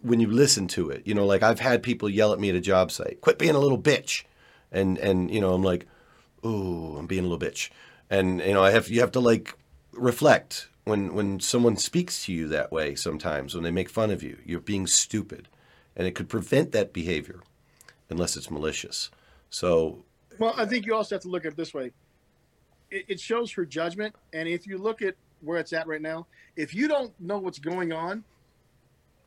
when you listen to it. You know, like I've had people yell at me at a job site, "Quit being a little bitch," and and you know I'm like, "Ooh, I'm being a little bitch," and you know I have you have to like reflect when when someone speaks to you that way. Sometimes when they make fun of you, you're being stupid, and it could prevent that behavior unless it's malicious. So Well, I think you also have to look at it this way. It, it shows her judgment, and if you look at where it's at right now, if you don't know what's going on,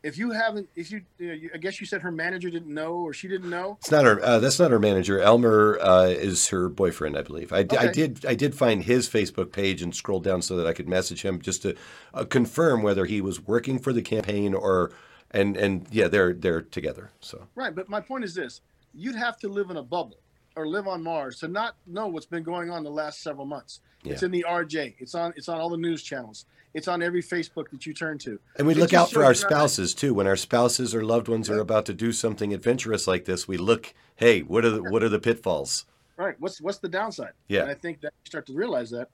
if you haven't, if you, you, know, you I guess you said her manager didn't know or she didn't know. It's not her. Uh, that's not her manager. Elmer uh, is her boyfriend, I believe. I, I did. I did find his Facebook page and scroll down so that I could message him just to uh, confirm whether he was working for the campaign or. And and yeah, they're they're together. So Right, but my point is this: you'd have to live in a bubble or live on Mars to not know what's been going on the last several months. It's in the RJ. It's on. It's on all the news channels. It's on every Facebook that you turn to. and we It look out for our spouses too. When our spouses or loved ones are about to do something adventurous like this, we look. Hey, what are the what are the pitfalls? Right. What's what's the downside? Yeah. And I think that you start to realize that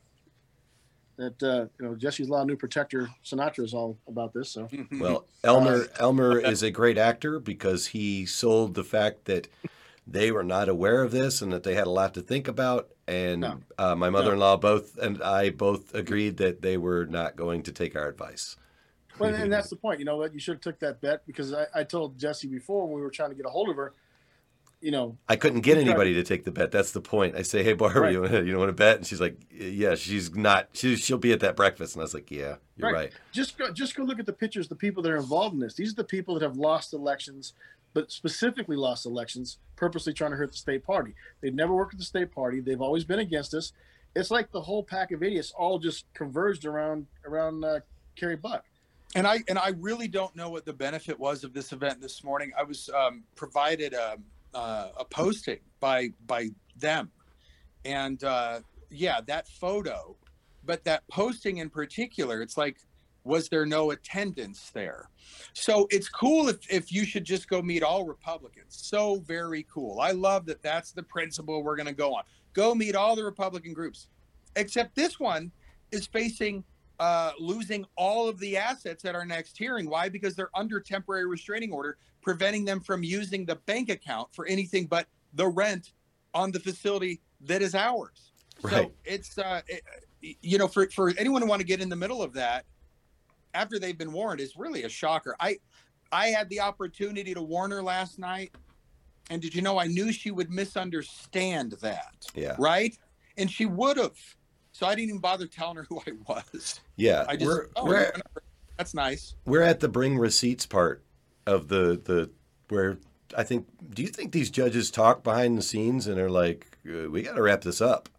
that uh, you know Jesse's Law New Protector Sinatra is all about this. So Well, Elmer Elmer is a great actor because he sold the fact that they were not aware of this and that they had a lot to think about. And No. uh, my mother-in-law both and I both agreed that they were not going to take our advice. well, and that's the point. You know what? You should have took that bet because I, I told Jesse before when we were trying to get a hold of her. You know, I couldn't get anybody to take the bet. That's the point. I say, "Hey, Barbara, Right. you want to you want to bet?" And she's like, "Yeah." She's not. She, she'll be at that breakfast. And I was like, "Yeah, you're right." Just go, just go look at the pictures. The people that are involved in this. These are the people that have lost elections, but specifically lost elections, purposely trying to hurt the state party. They've never worked with the state party. They've always been against us. It's like the whole pack of idiots all just converged around around uh, Carrie Buck. and I and I really don't know what the benefit was of this event this morning. I was um, provided a, uh, a posting by by them. And uh, yeah, that photo, but that posting in particular, it's like, was there no attendance there? So it's cool if, if you should just go meet all Republicans. So very cool. I love that that's the principle we're going to go on. Go meet all the Republican groups, except this one is facing uh, losing all of the assets at our next hearing. Why? Because they're under temporary restraining order, preventing them from using the bank account for anything but the rent on the facility that is ours. So it's, uh, it, you know, for, for anyone who want to get in the middle of that after they've been warned is really a shocker. I, I had the opportunity to warn her last night. And did you know I knew she would misunderstand that? Yeah. Right? And she would have. So I didn't even bother telling her who I was. Yeah, I just we're oh, we're that's nice. we're at the bring receipts part of the the where I think. Do you think these judges talk behind the scenes and are like, uh, "We got to wrap this up"?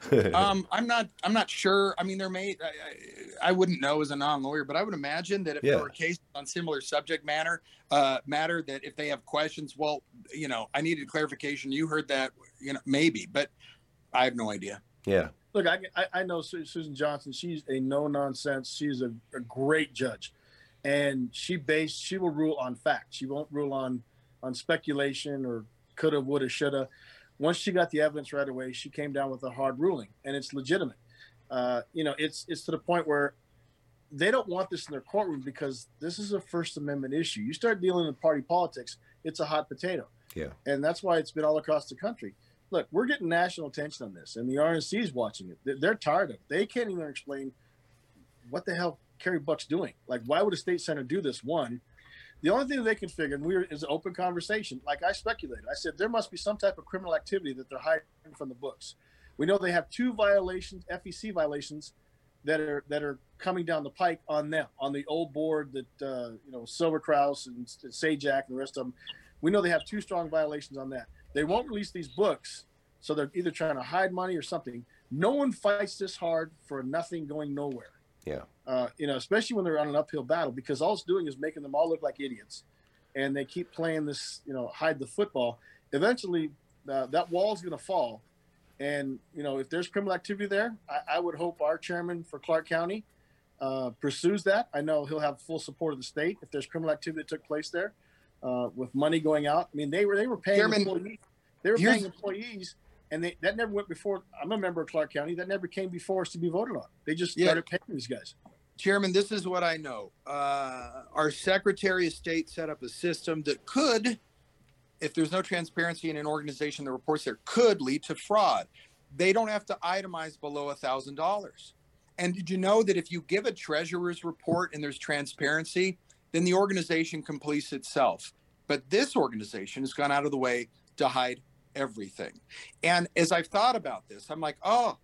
Um, I'm not. I'm not sure. I mean, there may. I, I, I wouldn't know as a non-lawyer, but I would imagine that if Yeah. there were cases on similar subject matter, uh, matter that if they have questions, well, you know, I needed clarification. You heard that, you know, maybe, but I have no idea. yeah, Look, I, I, I know Susan Johnson. She's a no nonsense. She's a, a great judge, and she based she will rule on fact. She won't rule on on speculation or coulda, woulda, shoulda. Once she got the evidence right away, she came down with a hard ruling, and it's legitimate. Uh, you know, it's it's to the point where they don't want this in their courtroom because this is a First Amendment issue. You start dealing in party politics, it's a hot potato yeah, and that's why it's been all across the country. Look, we're getting national attention on this, and the RNC is watching it. They're- They're tired of it. They can't even explain what the hell Carrie Buck's doing. Like, why would a state senator do this? One, the only thing they can figure, and we were, is an open conversation. Like I speculated, I said there must be some type of criminal activity that they're hiding from the books. We know they have two violations, FEC violations, that are that are coming down the pike on them on the old board that uh, you know Silver Kraus and Sajak and the rest of them. We know they have two strong violations on that. They won't release these books, so they're either trying to hide money or something. No one fights this hard for nothing going nowhere. yeah, Uh, you know, especially when they're on an uphill battle, because all it's doing is making them all look like idiots, and they keep playing this, you know, hide the football. Eventually, uh, that wall's going to fall, and you know, if there's criminal activity there, I, I would hope our chairman for Clark County uh, pursues that. I know he'll have full support of the state if there's criminal activity that took place there, uh, with money going out. I mean, they were they were paying Chairman, employees. They were paying employees, and they that never went before. I'm a member of Clark County. That never came before us to be voted on. They just Yeah. started paying these guys. Chairman, this is what I know. Uh, our Secretary of State set up a system that could, if there's no transparency in an organization that reports there, could lead to fraud. They don't have to itemize below a thousand dollars. And did you know that if you give a treasurer's report and there's transparency, then the organization completes itself. But this organization has gone out of the way to hide everything. And as I've thought about this, I'm like, oh,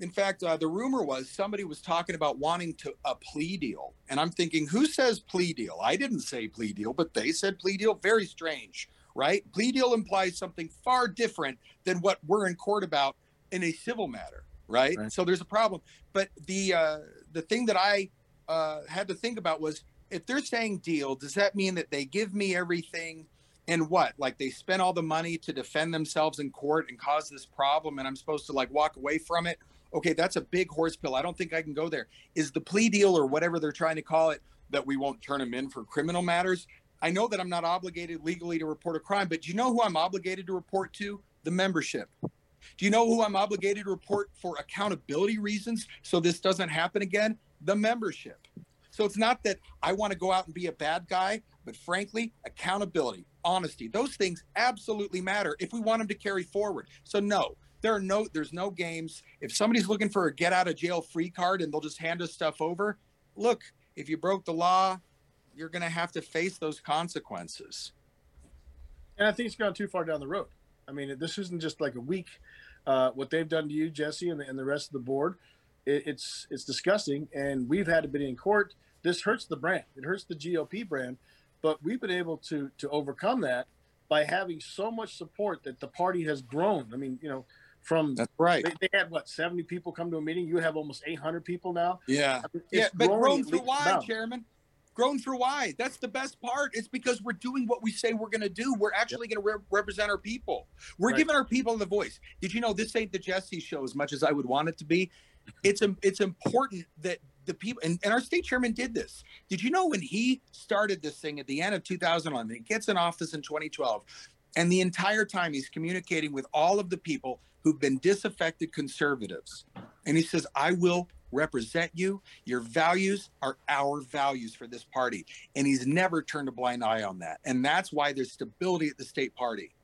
in fact, uh, the rumor was somebody was talking about wanting to a plea deal, and I'm thinking, who says plea deal? I didn't say plea deal, but they said plea deal. Very strange, right? Plea deal implies something far different than what we're in court about in a civil matter, right? Right. So there's a problem. But the uh, the thing that I uh, had to think about was if they're saying deal, does that mean that they give me everything? And what? Like they spent all the money to defend themselves in court and cause this problem, and I'm supposed to like walk away from it? Okay, that's a big horse pill. I don't think I can go there. Is the plea deal or whatever they're trying to call it that we won't turn them in for criminal matters? I know that I'm not obligated legally to report a crime, but do you know who I'm obligated to report to? The membership. Do you know who I'm obligated to report for accountability reasons so this doesn't happen again? The membership. So it's not that I want to go out and be a bad guy, but frankly, accountability, honesty, those things absolutely matter if we want them to carry forward. So no, there are no there's no games. If somebody's looking for a get out of jail free card and they'll just hand us stuff over, look, if you broke the law, you're going to have to face those consequences. And I think it's gone too far down the road. I mean, this isn't just like a week. Uh, what they've done to you, Jesse, and the, and the rest of the board, it, it's it's disgusting. And we've had to be in court. This hurts the brand. It hurts the GOP brand. But we've been able to to overcome that by having so much support that the party has grown. I mean, you know, from That's right. they, they had what seventy people come to a meeting. You have almost eight hundred people now. Yeah. I mean, Yeah, but grown through why. Chairman? Grown through why? That's the best part. It's because we're doing what we say we're going to do. We're actually going to re- represent our people. We're Right. giving our people the voice. Did you know this ain't the Jesse show as much as I would want it to be? It's im- it's important that the people and, and our state chairman did this. Did you know when he started this thing at the end of 2011? He gets in office in 2012, and the entire time he's communicating with all of the people who've been disaffected conservatives, and he says, "I will." Represent you. Your values are our values for this party. And he's never turned a blind eye on that. And that's why there's stability at the state party.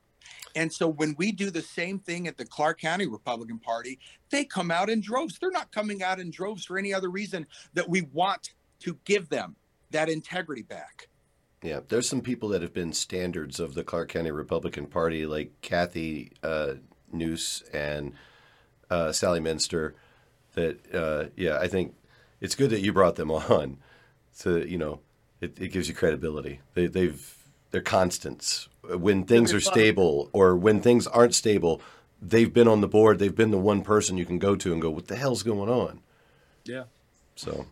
And so when we do the same thing at the Clark County Republican Party, they come out in droves. They're not coming out in droves for any other reason that we want to give them that integrity back. Yeah, there's some people that have been standards of the Clark County Republican Party, like Kathy uh, Noose and uh, Sally Minster. That uh, yeah, I think it's good that you brought them on. So you know, it, it gives you credibility. They, they've they're constants when things are stable or when things aren't stable. They've been on the board. They've been the one person you can go to and go, "What the hell's going on?" Yeah. So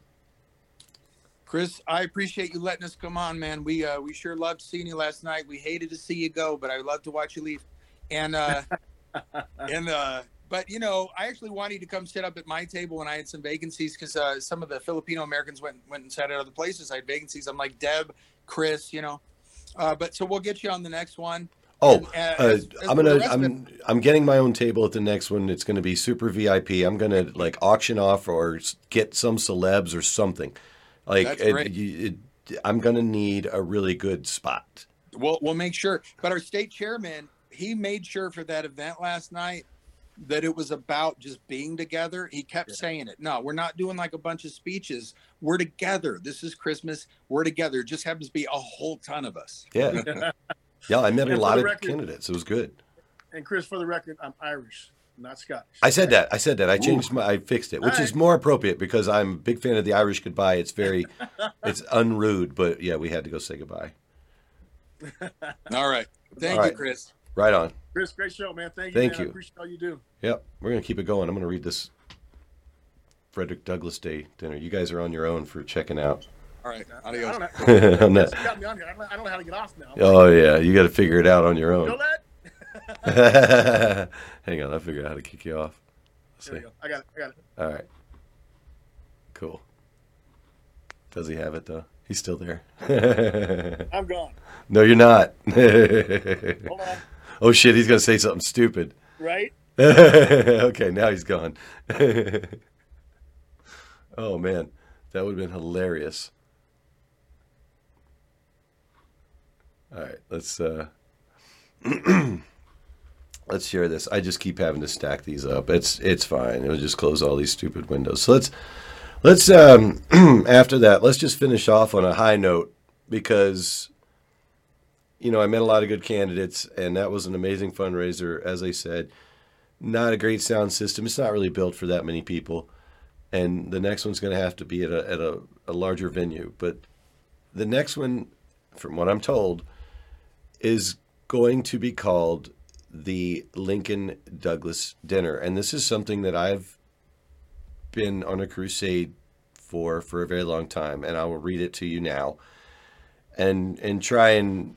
Chris, I appreciate you letting us come on, man. We uh, we sure loved seeing you last night. We hated to see you go, but I love to watch you leave. And uh, and uh, but you know, I actually wanted to come sit up at my table when I had some vacancies because uh, some of the Filipino Americans went went and sat at other places. I had vacancies. I'm like Deb, Chris, you know. Uh, but so we'll get you on the next one. Oh, And, uh, uh, as- as I'm gonna I'm I'm getting my own table at the next one. It's gonna be super VIP. I'm gonna like auction off or get some celebs or something. Like it- it- I'm gonna need a really good spot. We'll we'll make sure. But our state chairman, he made sure for that event last night that it was about just being together. He kept saying it. No, we're not doing like a bunch of speeches. We're together. This is Christmas. We're together. It just happens to be a whole ton of us. Yeah, yeah. I met a And for lot the of record- candidates. It was good. And Chris, for the record, I'm Irish, not Scottish. I said that. I said that. I changed my. I fixed it, which is Alright. more appropriate because I'm a big fan of the Irish goodbye. It's very, it's unrude, but yeah, we had to go say goodbye. All right. Thank All you, right. Chris. Right on. Chris, great show, man. Thank you. Thank man. I you. appreciate all you do. Yep, we're gonna keep it going. I'm gonna read this Frederick Douglass Day dinner. You guys are on your own for checking out. All right. I Adios. don't know. That- You got me on here. I don't, know how to get off now. Oh yeah, you got to figure it out on your own. Hang on, I figured out how to kick you off. There see. go. I got it. I got it. All right. Cool. Does he have it though? He's still there. I'm gone. no, you're not. Hold on. Oh shit, he's gonna say something stupid. Right? okay, now he's gone. oh man, that would have been hilarious. All right, let's uh let's share this. I just keep having to stack these up. It's it's fine. It'll just close all these stupid windows. So let's let's um after that, let's just finish off on a high note because you know, I met a lot of good candidates and that was an amazing fundraiser as I said. Not a great sound system. It's not really built for that many people. And the next one's going to have to be at a at a, a larger venue, but the next one from what I'm told is going to be called the Lincoln Douglass Dinner. And this is something that I've been on a crusade for for a very long time and I will read it to you now and and try and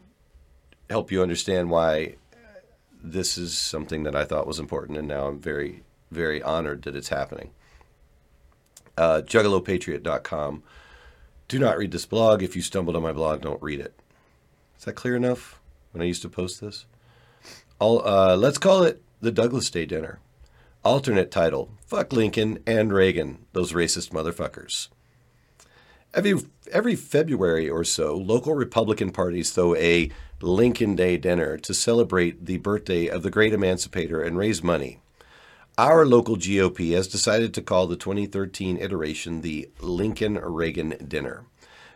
help you understand why this is something that I thought was important and now I'm very very honored that it's happening. Uh, juggalopatriot.com. Do not read this blog. If you stumbled on my blog, don't read it. Is that clear enough when I used to post this? I'll, uh, let's call it the Douglass Day Dinner. Alternate title Fuck Lincoln and Reagan, those racist motherfuckers. Every, every February or so, local Republican parties throw a Lincoln Day dinner to celebrate the birthday of the great emancipator and raise money. Our local GOP has decided to call the 2013 iteration the Lincoln Reagan Dinner.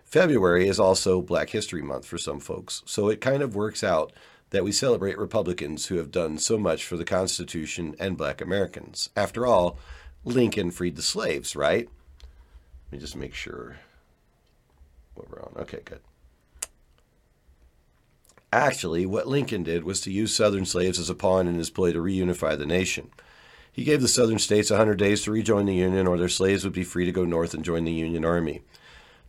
February is also Black History Month for some folks, so it kind of works out that we celebrate Republicans who have done so much for the Constitution and black Americans. After all, Lincoln freed the slaves, right? Let me just make sure what we're on. Okay, good. Actually, what Lincoln did was to use Southern slaves as a pawn in his play to reunify the nation. He gave the Southern states 100 days to rejoin the Union, or their slaves would be free to go north and join the Union Army.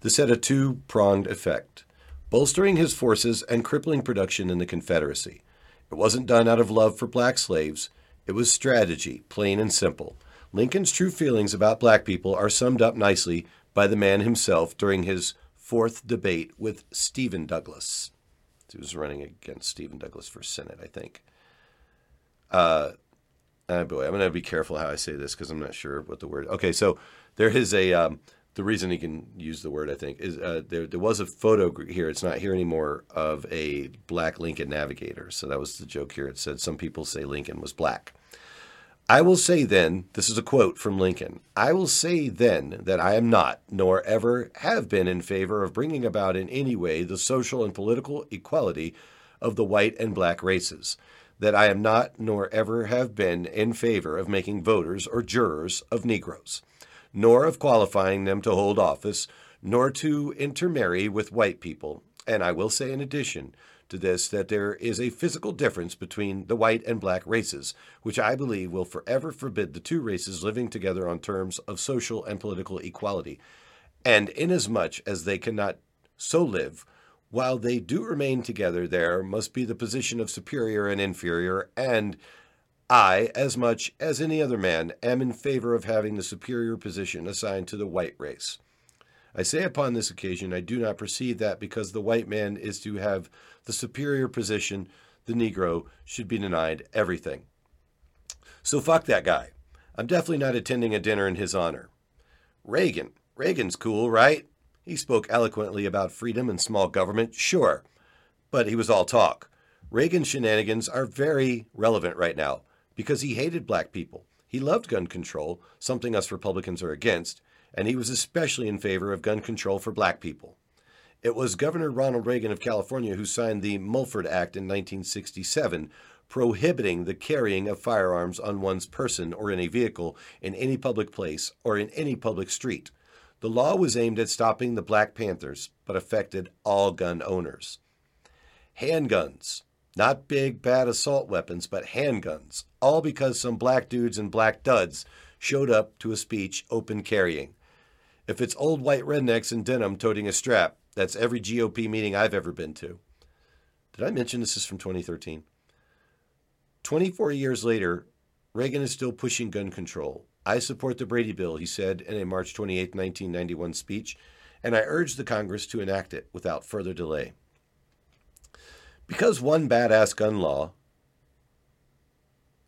This had a two pronged effect bolstering his forces and crippling production in the Confederacy. It wasn't done out of love for black slaves, it was strategy, plain and simple. Lincoln's true feelings about black people are summed up nicely by the man himself during his fourth debate with Stephen Douglas. He was running against Stephen Douglas for Senate, I think. Uh, oh boy, I'm going to be careful how I say this because I'm not sure what the word. Okay, so there is a um, the reason he can use the word, I think, is uh, there, there was a photo here. It's not here anymore of a black Lincoln navigator. So that was the joke here. It said some people say Lincoln was black. I will say then, this is a quote from Lincoln I will say then that I am not, nor ever have been in favor of bringing about in any way the social and political equality of the white and black races. That I am not, nor ever have been in favor of making voters or jurors of Negroes nor of qualifying them to hold office, nor to intermarry with white people. And I will say, in addition to this, that there is a physical difference between the white and black races, which I believe will forever forbid the two races living together on terms of social and political equality. And inasmuch as they cannot so live, while they do remain together, there must be the position of superior and inferior, and I, as much as any other man, am in favor of having the superior position assigned to the white race. I say upon this occasion, I do not perceive that because the white man is to have the superior position, the Negro should be denied everything. So fuck that guy. I'm definitely not attending a dinner in his honor. Reagan. Reagan's cool, right? He spoke eloquently about freedom and small government, sure. But he was all talk. Reagan's shenanigans are very relevant right now because he hated black people. He loved gun control, something us Republicans are against, and he was especially in favor of gun control for black people. It was Governor Ronald Reagan of California who signed the Mulford Act in 1967, prohibiting the carrying of firearms on one's person or in a vehicle in any public place or in any public street. The law was aimed at stopping the Black Panthers, but affected all gun owners. Handguns. Not big, bad assault weapons, but handguns, all because some black dudes and black duds showed up to a speech open carrying. If it's old white rednecks in denim toting a strap, that's every GOP meeting I've ever been to. Did I mention this is from 2013? 24 years later, Reagan is still pushing gun control. I support the Brady Bill, he said in a March 28, 1991 speech, and I urge the Congress to enact it without further delay. Because one badass gun law,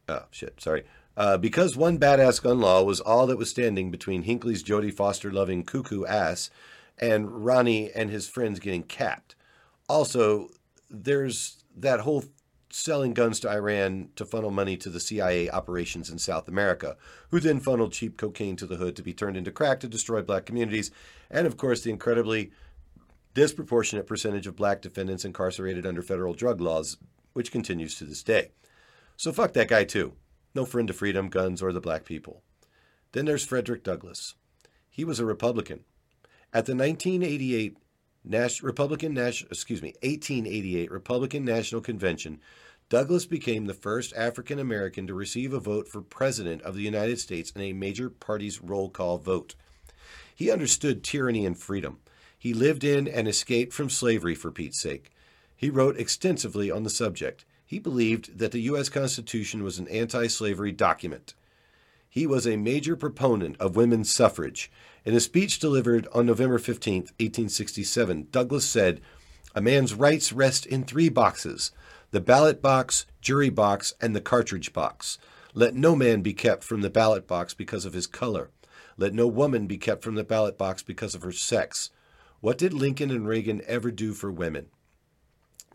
oh shit, sorry. Uh, because one badass gun law was all that was standing between Hinckley's Jodie Foster loving cuckoo ass and Ronnie and his friends getting capped. Also, there's that whole selling guns to Iran to funnel money to the CIA operations in South America, who then funneled cheap cocaine to the hood to be turned into crack to destroy black communities, and of course the incredibly disproportionate percentage of black defendants incarcerated under federal drug laws, which continues to this day. So fuck that guy too. No friend to freedom, guns, or the black people. Then there's Frederick Douglass. He was a Republican. At the 1988 Nash, Republican National, excuse me, 1888 Republican National Convention, Douglass became the first African American to receive a vote for president of the United States in a major party's roll call vote. He understood tyranny and freedom. He lived in and escaped from slavery for Pete's sake. He wrote extensively on the subject. He believed that the U.S. Constitution was an anti slavery document. He was a major proponent of women's suffrage. In a speech delivered on November 15, 1867, Douglass said, A man's rights rest in three boxes the ballot box, jury box, and the cartridge box. Let no man be kept from the ballot box because of his color. Let no woman be kept from the ballot box because of her sex. What did Lincoln and Reagan ever do for women?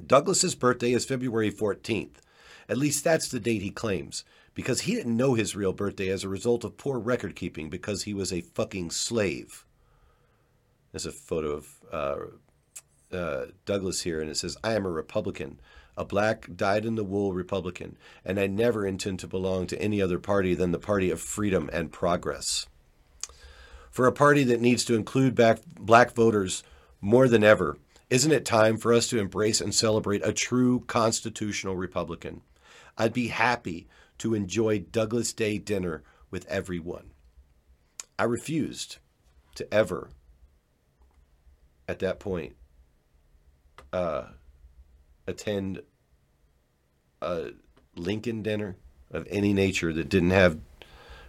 Douglass's birthday is February 14th. At least that's the date he claims, because he didn't know his real birthday as a result of poor record keeping because he was a fucking slave. There's a photo of uh, uh, Douglass here, and it says, I am a Republican, a black, dyed in the wool Republican, and I never intend to belong to any other party than the party of freedom and progress for a party that needs to include back black voters more than ever, isn't it time for us to embrace and celebrate a true constitutional Republican? I'd be happy to enjoy Douglass Day dinner with everyone. I refused to ever at that point uh, attend a Lincoln dinner of any nature that didn't have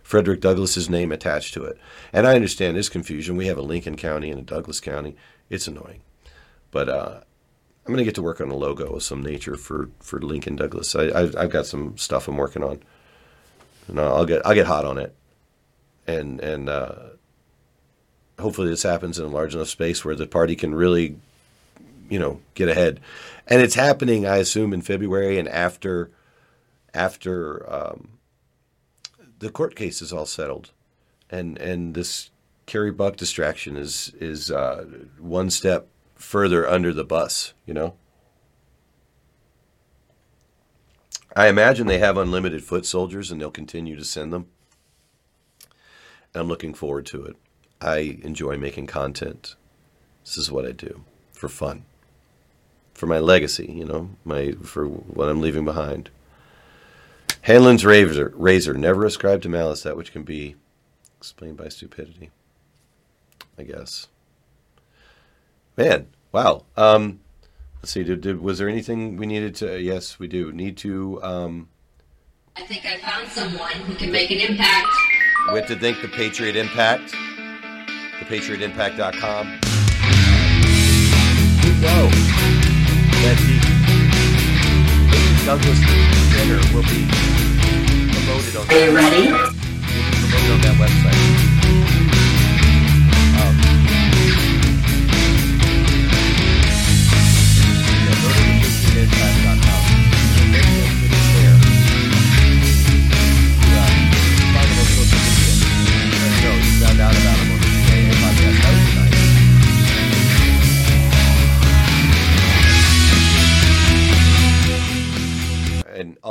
Frederick Douglass's name attached to it. And I understand this confusion. We have a Lincoln County and a Douglas County. It's annoying. But uh, I'm going to get to work on a logo of some nature for, for Lincoln Douglass. I, I've, I've got some stuff I'm working on. And I'll get I'll get hot on it. And and uh, hopefully this happens in a large enough space where the party can really, you know, get ahead. And it's happening, I assume, in February and after after um, the court case is all settled, and and this Carrie Buck distraction is is uh, one step further under the bus. You know. I imagine they have unlimited foot soldiers and they'll continue to send them. I'm looking forward to it. I enjoy making content. This is what I do for fun, for my legacy, you know, my for what I'm leaving behind. Hanlon's razor, razor never ascribed to malice that which can be explained by stupidity. I guess. Man, wow. Um, let's see. Did, did was there anything we needed to? Yes, we do need to. Um, I think I found someone who can make an impact. we have to thank the Patriot Impact, thepatriotimpact.com. We know that the Douglass Dinner will be promoted on. Are you ready? Will be promoted on that website.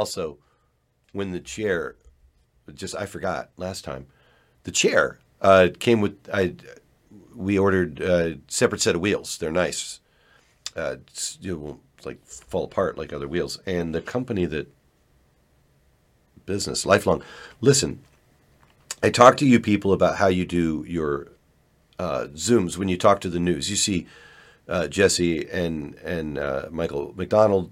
Also, when the chair, just I forgot last time, the chair uh, came with I. We ordered a separate set of wheels. They're nice. Uh, you won't like fall apart like other wheels. And the company that business lifelong. Listen, I talk to you people about how you do your uh, zooms when you talk to the news. You see uh, Jesse and and uh, Michael McDonald.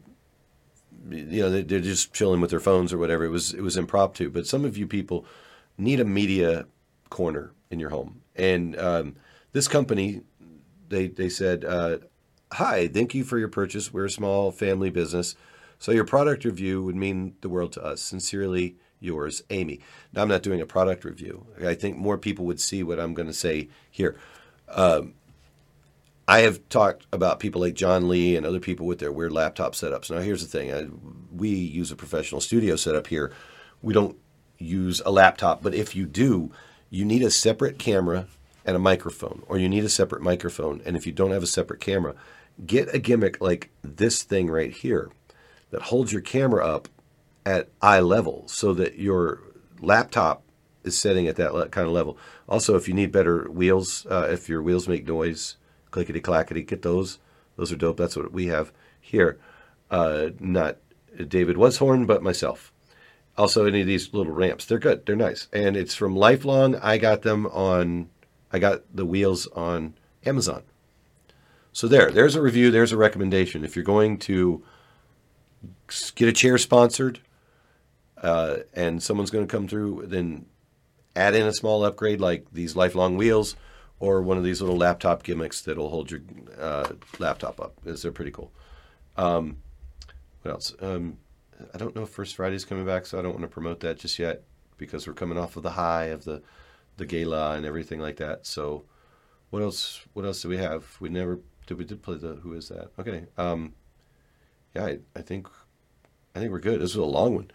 You know they- they're just chilling with their phones or whatever. It was it was impromptu. But some of you people need a media corner in your home, and um, this company they they said, uh, "Hi, thank you for your purchase. We're a small family business, so your product review would mean the world to us. Sincerely, yours, Amy." Now, I'm not doing a product review. I think more people would see what I'm going to say here. Um, I have talked about people like John Lee and other people with their weird laptop setups. Now, here's the thing: I, we use a professional studio setup here. We don't use a laptop, but if you do, you need a separate camera and a microphone, or you need a separate microphone. And if you don't have a separate camera, get a gimmick like this thing right here that holds your camera up at eye level so that your laptop is setting at that kind of level. Also, if you need better wheels, uh, if your wheels make noise, clickety clackety, get those. Those are dope. That's what we have here. Uh, not David Washorn, but myself. Also, any of these little ramps, they're good. They're nice, and it's from Lifelong. I got them on. I got the wheels on Amazon. So there, there's a review. There's a recommendation. If you're going to get a chair sponsored, uh, and someone's going to come through, then add in a small upgrade like these lifelong wheels or one of these little laptop gimmicks that'll hold your uh, laptop up. Is they're pretty cool. Um, what else? Um, I don't know if First Friday's coming back, so I don't want to promote that just yet because we're coming off of the high of the the gala and everything like that. So, what else? What else do we have? We never did. We did play the Who is that? Okay. Um, yeah, I, I think I think we're good. This was a long one.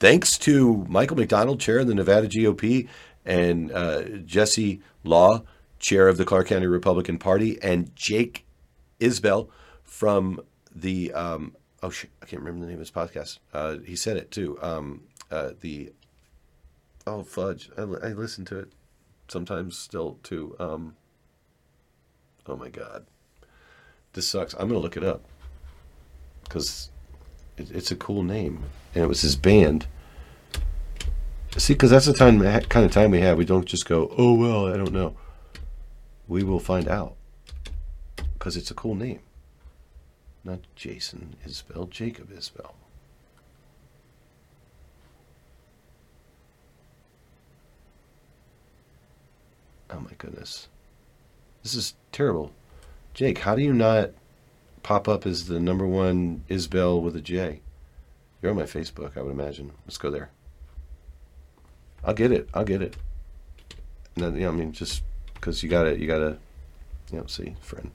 Thanks to Michael McDonald, chair of the Nevada GOP, and uh, Jesse Law, chair of the Clark County Republican Party, and Jake Isbell from the um, oh shit, I can't remember the name of his podcast. Uh, he said it too. Um, uh, the oh fudge, I, I listen to it sometimes still too. Um, oh my god, this sucks. I'm gonna look it up because it, it's a cool name, and it was his band. See, because that's the time, kind of time we have. We don't just go, "Oh well, I don't know." We will find out. because it's a cool name. Not Jason Isbell, Jacob Isbell. Oh my goodness. This is terrible. Jake, how do you not pop up as the number one Isbell with a J? You're on my Facebook, I would imagine. Let's go there. I'll get it. I'll get it. No, you know, I mean, just because you got to, you got to, you know, see, friend.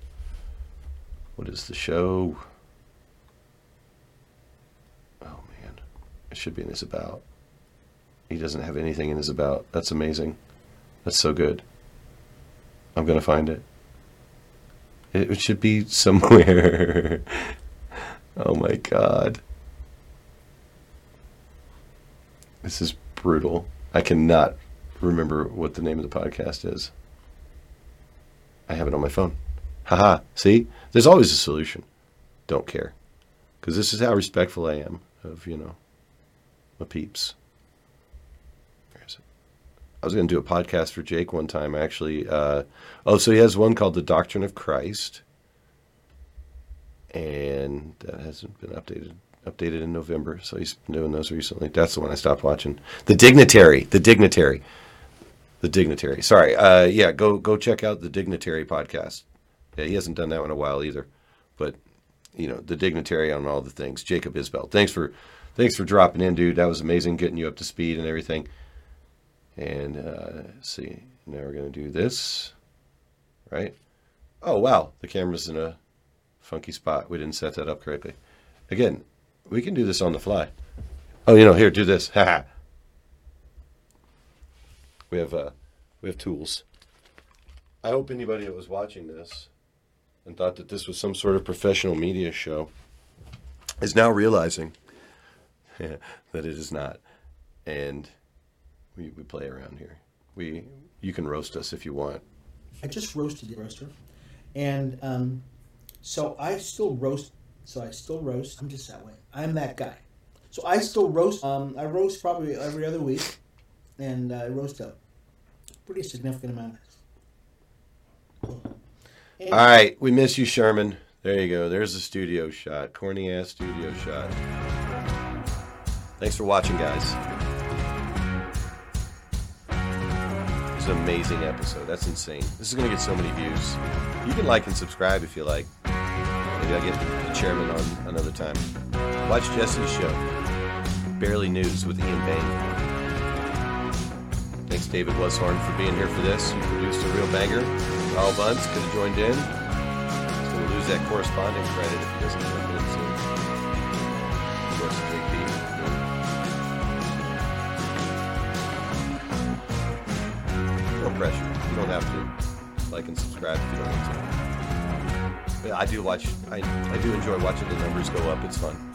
What is the show? Oh man, it should be in his about. He doesn't have anything in his about. That's amazing. That's so good. I'm gonna find. It, it should be somewhere. oh my god. This is brutal. I cannot remember what the name of the podcast is. I have it on my phone. Haha. See? There's always a solution. Don't care. Because this is how respectful I am of, you know, my peeps. Where is it? I was going to do a podcast for Jake one time, actually. Uh, oh, so he has one called The Doctrine of Christ. And that hasn't been updated updated in November, so he's been doing those recently. That's the one I stopped watching. The Dignitary, the Dignitary, the Dignitary. Sorry, uh, yeah, go go check out the Dignitary podcast. Yeah, he hasn't done that in a while either, but you know, the Dignitary on all the things. Jacob Isbell, thanks for thanks for dropping in, dude. That was amazing, getting you up to speed and everything. And uh, see, now we're gonna do this, right? Oh wow, the camera's in a funky spot. We didn't set that up correctly. Again, we can do this on the fly. Oh, you know, here, do this. Ha ha We have uh, we have tools. I hope anybody that was watching this and thought that this was some sort of professional media show is now realizing that it is not. And we, we play around here. We you can roast us if you want. I just roasted the roaster, and um, so I still roast. So I still roast. I'm just that way. I'm that guy. So I still roast. Um, I roast probably every other week, and uh, I roast a pretty significant amount. All right, we miss you, Sherman. There you go. There's the studio shot. Corny ass studio shot. Thanks for watching, guys. It's an amazing episode. That's insane. This is going to get so many views. You can like and subscribe if you like. Maybe I'll get the chairman on another time. Watch Jesse's show, Barely News with Ian Bain. David Weshorn, for being here for this. You produced a real banger. Carl Bunce could have joined in. He's going to lose that corresponding credit if he doesn't jump in soon. Of course, B. No pressure. You don't have to like and subscribe if you don't want to. But I do watch. I, I do enjoy watching the numbers go up. It's fun.